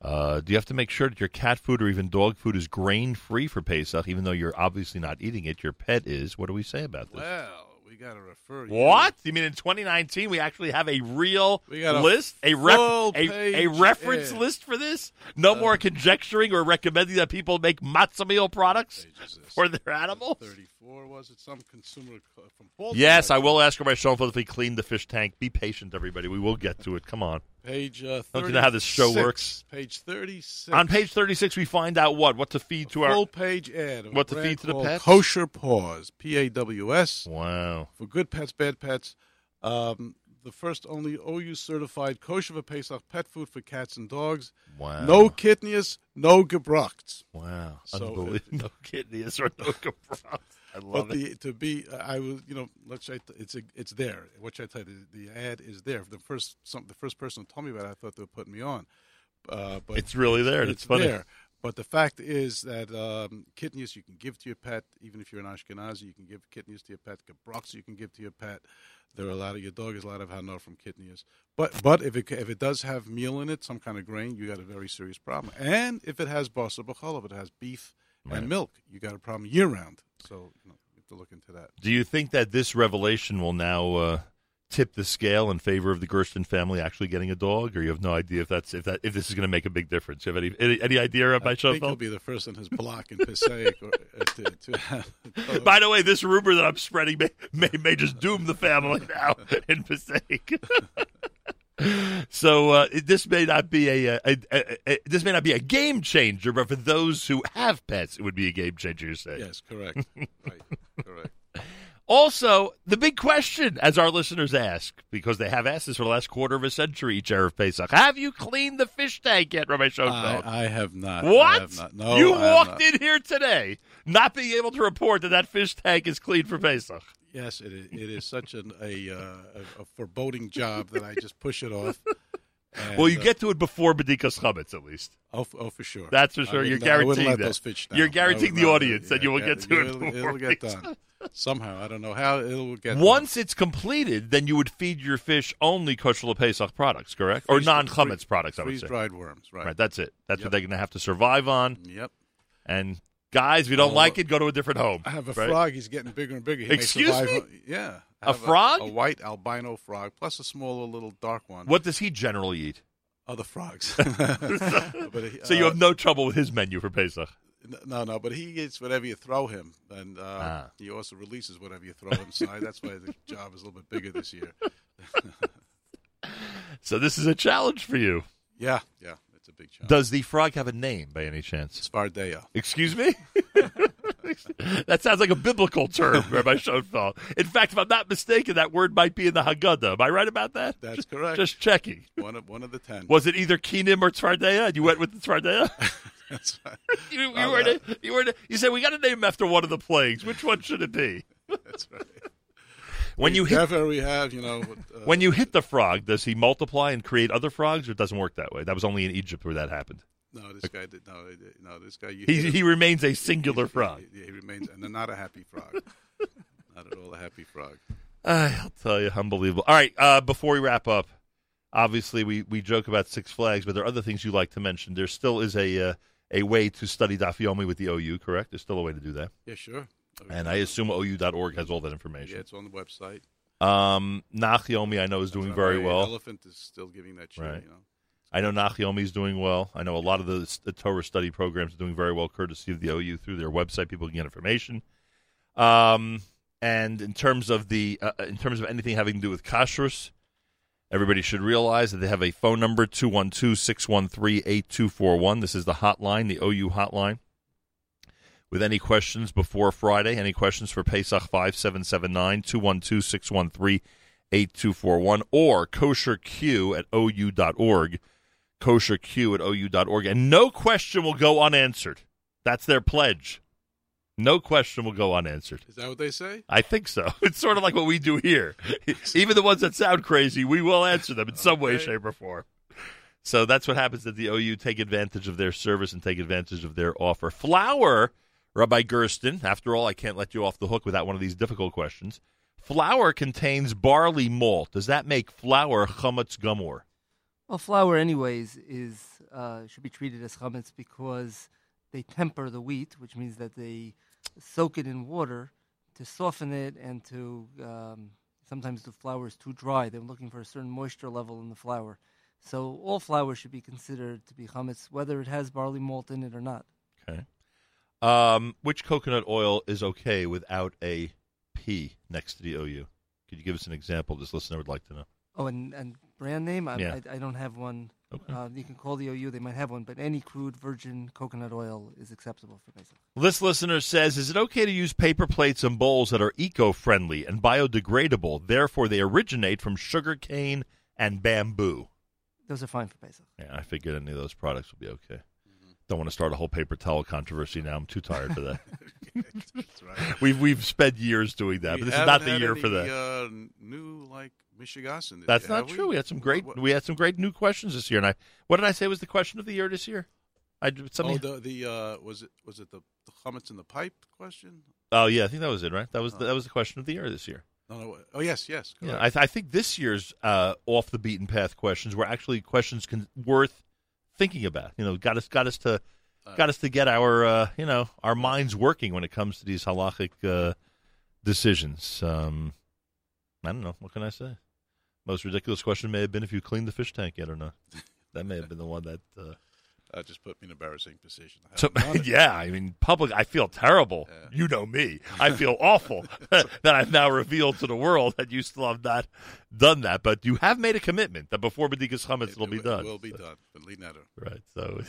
Uh, do you have to make sure that your cat food or even dog food is grain free for Pesach, even though you're obviously not eating it? Your pet is. What do we say about this? Well, we got to refer you. What? You mean in 2019 we actually have a real a list, a ref- a, a reference yeah. list for this? No more conjecturing or recommending that people make matzo meal products for their animals. 34. Or was it some consumer from Baltimore? Yes, I will ask her myself if he cleaned the fish tank. Be patient, everybody. We will get to it. Come on. Page. Uh, Don't you know how this show works? Page thirty-six. On page 36, we find out what? What to feed to our. full page ad. What to feed to the pets? Kosher Paws. P A W S. Wow. for good pets, bad pets. Um, the first only OU certified kosher for Pesach pet food for cats and dogs. Wow. No kitniyos, no gebrucht. Wow. So, uh, Unbelievable. [laughs] no kitniyos or no cabrons. I love But it. the to be, I was, you know, let's say it's a, it's there. What should I tell you? The, the ad is there. The first some the first person told me about it, I thought they were putting me on. Uh, but It's really there. and It's, funny. there. But the fact is that um, kitniyos you can give to your pet, even if you're an Ashkenazi, you can give kitniyos to your pet. Gebrox you can give to your pet. There are a lot of your dog is a lot of hanor from kitniyos. But but if it if it does have meal in it, some kind of grain, you got a very serious problem. And if it has basa if it has beef Right. and milk, you got a problem year round. So you, know, you have to look into that. Do you think that this revelation will now uh, tip the scale in favor of the Gersten family actually getting a dog, or you have no idea if that's if that if this is going to make a big difference? You have any any, any idea I about think he'll be the first on his block in Passaic or, uh, to, to have. By the way, this rumor that I'm spreading may, may, may just doom the family now in Passaic. [laughs] so uh, this may not be a, a, a, a, this may not be a game changer, but for those who have pets, it would be a game changer. You're saying? Yes, correct. [laughs] right, correct. Also, the big question, as our listeners ask, because they have asked this for the last quarter of a century each Erev Pesach, have you cleaned the fish tank yet, Rabbi Schoenfeld? I, I have not. I what? have not. No, you I walked in here today not being able to report that that fish tank is clean for Pesach. Yes, it is, it is such an, a, uh, a foreboding job that I just push it off. And, well, you uh, get to it before Bedikas Chametz, at least. oh, oh for sure. That's for sure. You're wouldn't- I wouldn't guaranteeing that. those fish. You're guaranteeing the not. audience that you will Yeah, get to it It'll, it'll get done somehow. I don't know how it will get. Once it's completed, then you would feed your fish only kosher Pesach products, correct? Or non-chametz products, I would say. freeze dried worms. Right. Right, that's it. That's what they're going to have to survive on. Yep. And guys, if you don't Oh, like it, go to a different home. I have a right? frog. He's getting bigger and bigger. He Excuse survive- me? Yeah. A frog? A, white albino frog, plus a smaller little dark one. What does he generally eat? Other frogs. [laughs] [laughs] But he- So you uh, have no trouble with his menu for Pesach. No, no, but he eats whatever you throw him, and uh, Ah. he also releases whatever you throw him. So that's why the [laughs] job is a little bit bigger this year. So this is a challenge for you. Yeah, yeah, a big. Does the frog have a name by any chance? Tzvardea. Excuse me? [laughs] that sounds like a biblical term, Rabbi Schoenfeld. In fact, if I'm not mistaken, that word might be in the Haggadah. Am I right about that? That's Just- correct. Just checking. One of one of the ten. Was it either Kenim or Tzvardea? And you went with the? [laughs] That's right. [laughs] you, you, were you were you said we got to name him after one of the plagues. Which one should it be? That's right. When you hit definitely have, you know. Uh, when you hit the frog, does he multiply and create other frogs, or it doesn't work that way? That was only in Egypt where that happened. no, this guy did no, no, this guy. You He he remains a singular he- frog. He, he remains, and not a happy frog. [laughs] not at all a happy frog. I'll tell you, unbelievable. All right, uh, before we wrap up, obviously we, we joke about Six Flags, but there are other things you like to mention. There still is a uh, a way to study Daf Yomi with the OU, correct? There's still a way to do that, Yeah, sure. And I assume OU.org has all that information. Yeah, it's on the website. Um, Nachyomi, I know, is doing very well. Elephant is still giving that shiur. Right. You know. I know Nachyomi is doing well. I know a lot of the, the Torah study programs are doing very well, courtesy of the OU through their website. People can get information. Um, and in terms of the uh, in terms of anything having to do with kashrus, everybody should realize that they have a phone number 212-613-8241. This is the hotline, the OU hotline. With any questions before Friday, any questions for Pesach 5779 212 613 8241 or kosherq at ou.org. Kosherq at ou.org. And no question will go unanswered. That's their pledge. No question will go unanswered. Is that what they say? I think so. [laughs] It's sort of like what we do here. [laughs] Even the ones that sound crazy, we will answer them in some way, shape, or form. So that's what happens at the OU. Take advantage of their service and take advantage of their offer. Flour, Rabbi Gersten, after all, I can't let you off the hook without one of these difficult questions. Flour contains barley malt. Does that make flour chametz gamur? Well, flour, anyways, is uh, should be treated as chametz because they temper the wheat, which means that they soak it in water to soften it and to um, sometimes the flour is too dry. They're looking for a certain moisture level in the flour. So all flour should be considered to be chametz, whether it has barley malt in it or not. Okay. Um, which coconut oil is okay without a P next to the OU? Could you give us an example? This listener would like to know. Oh, and, and brand name? I, Yeah. I, I don't have one. Okay. Uh, you can call the OU; they might have one, but any crude virgin coconut oil is acceptable for Pesach. This listener says, "Is it okay to use paper plates and bowls that are eco-friendly and biodegradable? Therefore, they originate from sugar cane and bamboo." Those are fine for Pesach. Yeah, I figured any of those products would be okay. Don't want to start a whole paper towel controversy now. I'm too tired for that. [laughs] Right. we've we've spent years doing that, We but this is haven't the year any, for that. Uh, new like Michigan. That's not true. We had some great we had some great new questions this year. And I what did I say was the question of the year this year? I something. Oh, the the uh, was it was it the, the chametz in the pipe question? Oh yeah, I think that was it. Right. That was Oh. the, that was the question of the year this year. No, no. Oh yes, yes. Yeah. I, th- I think this year's uh, off the beaten path questions were actually questions con- worth thinking about. You know, got us got us to got us to get our uh, you know our minds working when it comes to these halachic uh, decisions. Um, I don't know. What can I say? Most ridiculous question may have been if you cleaned the fish tank yet or not. [laughs] That may have been the one that. Uh, that just put me in an embarrassing position. I so, haven't done [laughs] it. yeah, I mean, public. I feel terrible. Yeah. You know me. I feel awful [laughs] [laughs] that I've now revealed to the world that you still have not done that. But you have made a commitment that before Bedikas Chametz it'll It- be it done. It will be done. B'li neder. Right. So,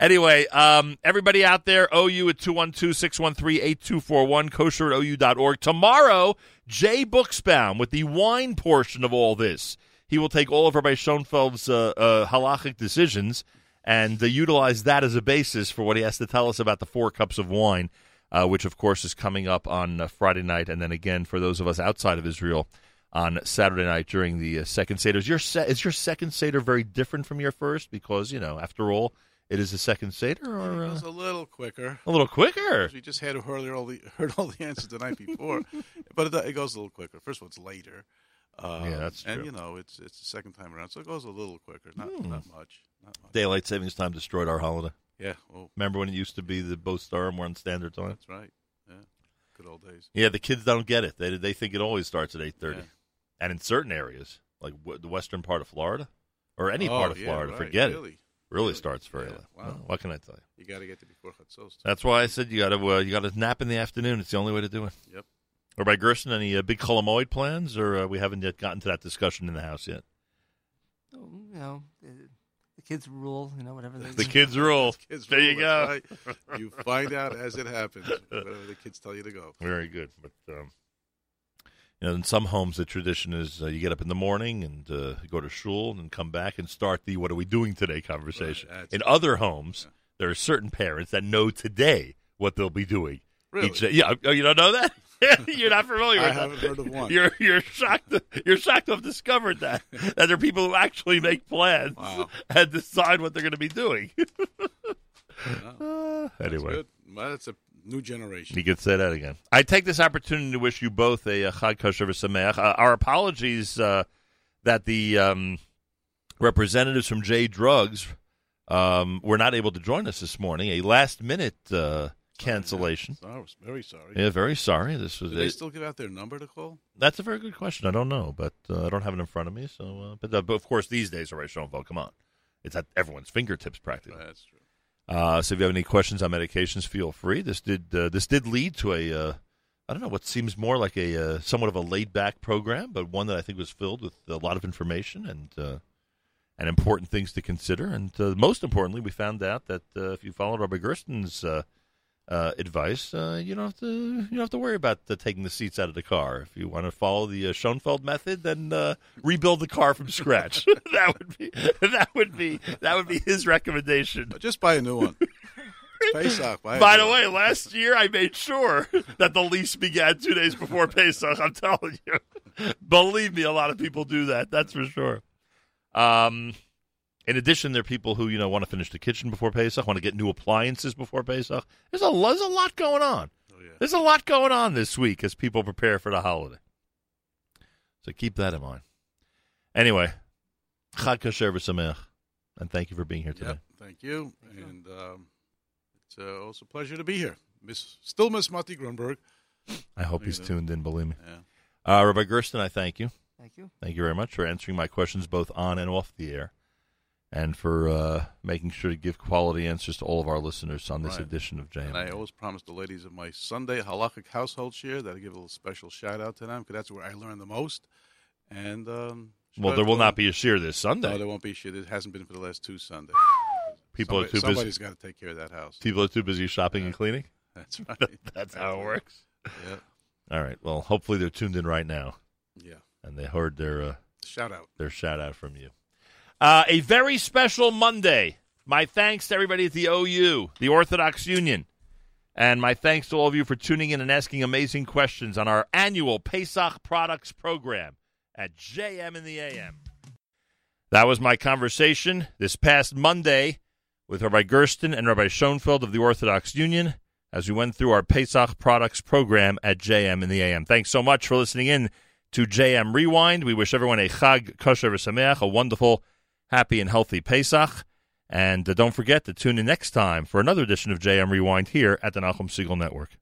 anyway, um, everybody out there, OU at 212 613 8241, kosher at OU.org. Tomorrow, Jay Buchsbaum with the wine portion of all this. He will take all of Rabbi Schoenfeld's uh, uh, halachic decisions and uh, utilize that as a basis for what he has to tell us about the four cups of wine, uh, which, of course, is coming up on uh, Friday night. And then again, for those of us outside of Israel, on Saturday night during the uh, second Seder. Is your, se- is your second Seder very different from your first? Because, you know, after all, it is a second Seder or It was a little quicker. a little quicker? We just had heard all the [laughs] heard all the answers the night before, but it, it goes a little quicker. First of all, it's later. Uh, Yeah, that's true. and you know it's it's the second time around, so it goes a little quicker. Not Hmm. not much. Not much. Daylight savings time destroyed our holiday. Yeah. Oh, Remember when it used to be the both star and one standard time? that's right. Yeah. Good old days. Yeah, the kids don't get it. They they think it always starts at eight thirty, Yeah. and in certain areas, like w- the western part of Florida, or any Oh, part of yeah, Florida, right, forget it. really. Really Really? starts very Yeah, late. wow. Well, what can I tell you? You got to get there before Chatzos. That's why I said you got to uh, you got to nap in the afternoon. It's the only way to do it. Yep. Or by Gersten, any uh, big Chol Hamoed plans, or uh, we haven't yet gotten to that discussion in the house yet. You know, the, the kids rule. You know, whatever they The kids rule. [laughs] Kids There you go. right. You find out as it happens, whatever the kids tell you to go. Very good. But um, you know, in some homes, the tradition is uh, you get up in the morning and uh, go to shul and come back and start the "What are we doing today?" conversation. Right, in other homes, there are certain parents that know today what they'll be doing Really? each day. Yeah, oh, you don't know that. [laughs] You're not familiar I with that. I haven't heard of one. You're you're shocked. To, you're shocked to have discovered that that there are people who actually make plans Wow. and decide what they're going to be doing. [laughs] Uh, That's anyway, good. Well, that's a new generation. you could say that again. I take this opportunity to wish you both a, uh Chag Kosher V'Sameach. Uh, our apologies uh, that the um, representatives from J Drugs um, were not able to join us this morning. A last minute uh, cancellation. I was very sorry. Yeah, very sorry. This was Do they it- still give out their number to call? That's a very good question. I don't know, but uh, I don't have it in front of me. So, uh, but, uh, but of course, these days, all right, Schoenfeld, come on, it's at everyone's fingertips practically. That's true. Uh, so, if you have any questions on medications, feel free. This did uh, this did lead to a uh, I don't know what seems more like a uh, somewhat of a laid back program, but one that I think was filled with a lot of information and uh, and important things to consider. And uh, most importantly, we found out that uh, if you followed Robert Gersten's uh, advice, uh, you don't have to you don't have to worry about uh, taking the seats out of the car. If you want to follow the uh, Schoenfeld method, then uh, rebuild the car from scratch. [laughs] that would be that would be that would be his recommendation. But just buy a new one. Pesach. Buy By the one. way, last year I made sure that the lease began two days before Pesach. I'm telling you, [laughs] believe me, a lot of people do that. That's for sure. Um, in addition, there are people who you know want to finish the kitchen before Pesach, want to get new appliances before Pesach. There's a lo- there's a lot going on. Oh, yeah. There's a lot going on this week as people prepare for the holiday. So keep that in mind. Anyway, Chag Kasher V'Sameach, and thank you for being here today. Yep. Thank you. And um, it's uh, also a pleasure to be here. Miss, still Miss Mati Grunberg. I hope he's at tuned in. Believe me, Yeah. uh, Rabbi Gersten, I thank you. Thank you. Thank you very much for answering my questions both on and off the air. And for uh, making sure to give quality answers to all of our listeners on this Right. edition of JM. And I always promise the ladies of my Sunday halachic household shiur that I give a little special shout out to them because that's where I learn the most. And um, well, there will not be a shiur this Sunday. No, there won't be shiur. It hasn't been for the last two Sundays. People are Somebody- too busy. Somebody's got to take care of that house. People are too busy shopping and cleaning. [laughs] That's right. [laughs] That's how it works. Yeah. All right. Well, hopefully they're tuned in right now Yeah. and they heard their uh, Shout out. their shout out from you. Uh, a very special Monday. My thanks to everybody at the OU, the Orthodox Union, and my thanks to all of you for tuning in and asking amazing questions on our annual Pesach Products program at JM in the AM. That was my conversation this past Monday with Rabbi Gersten and Rabbi Schoenfeld of the Orthodox Union as we went through our Pesach Products program at JM in the AM. Thanks so much for listening in to JM Rewind. We wish everyone a Chag Kosher V'Sameach, a wonderful, happy, and healthy Pesach. And uh, don't forget to tune in next time for another edition of JM Rewind here at the Nachum Segal Network.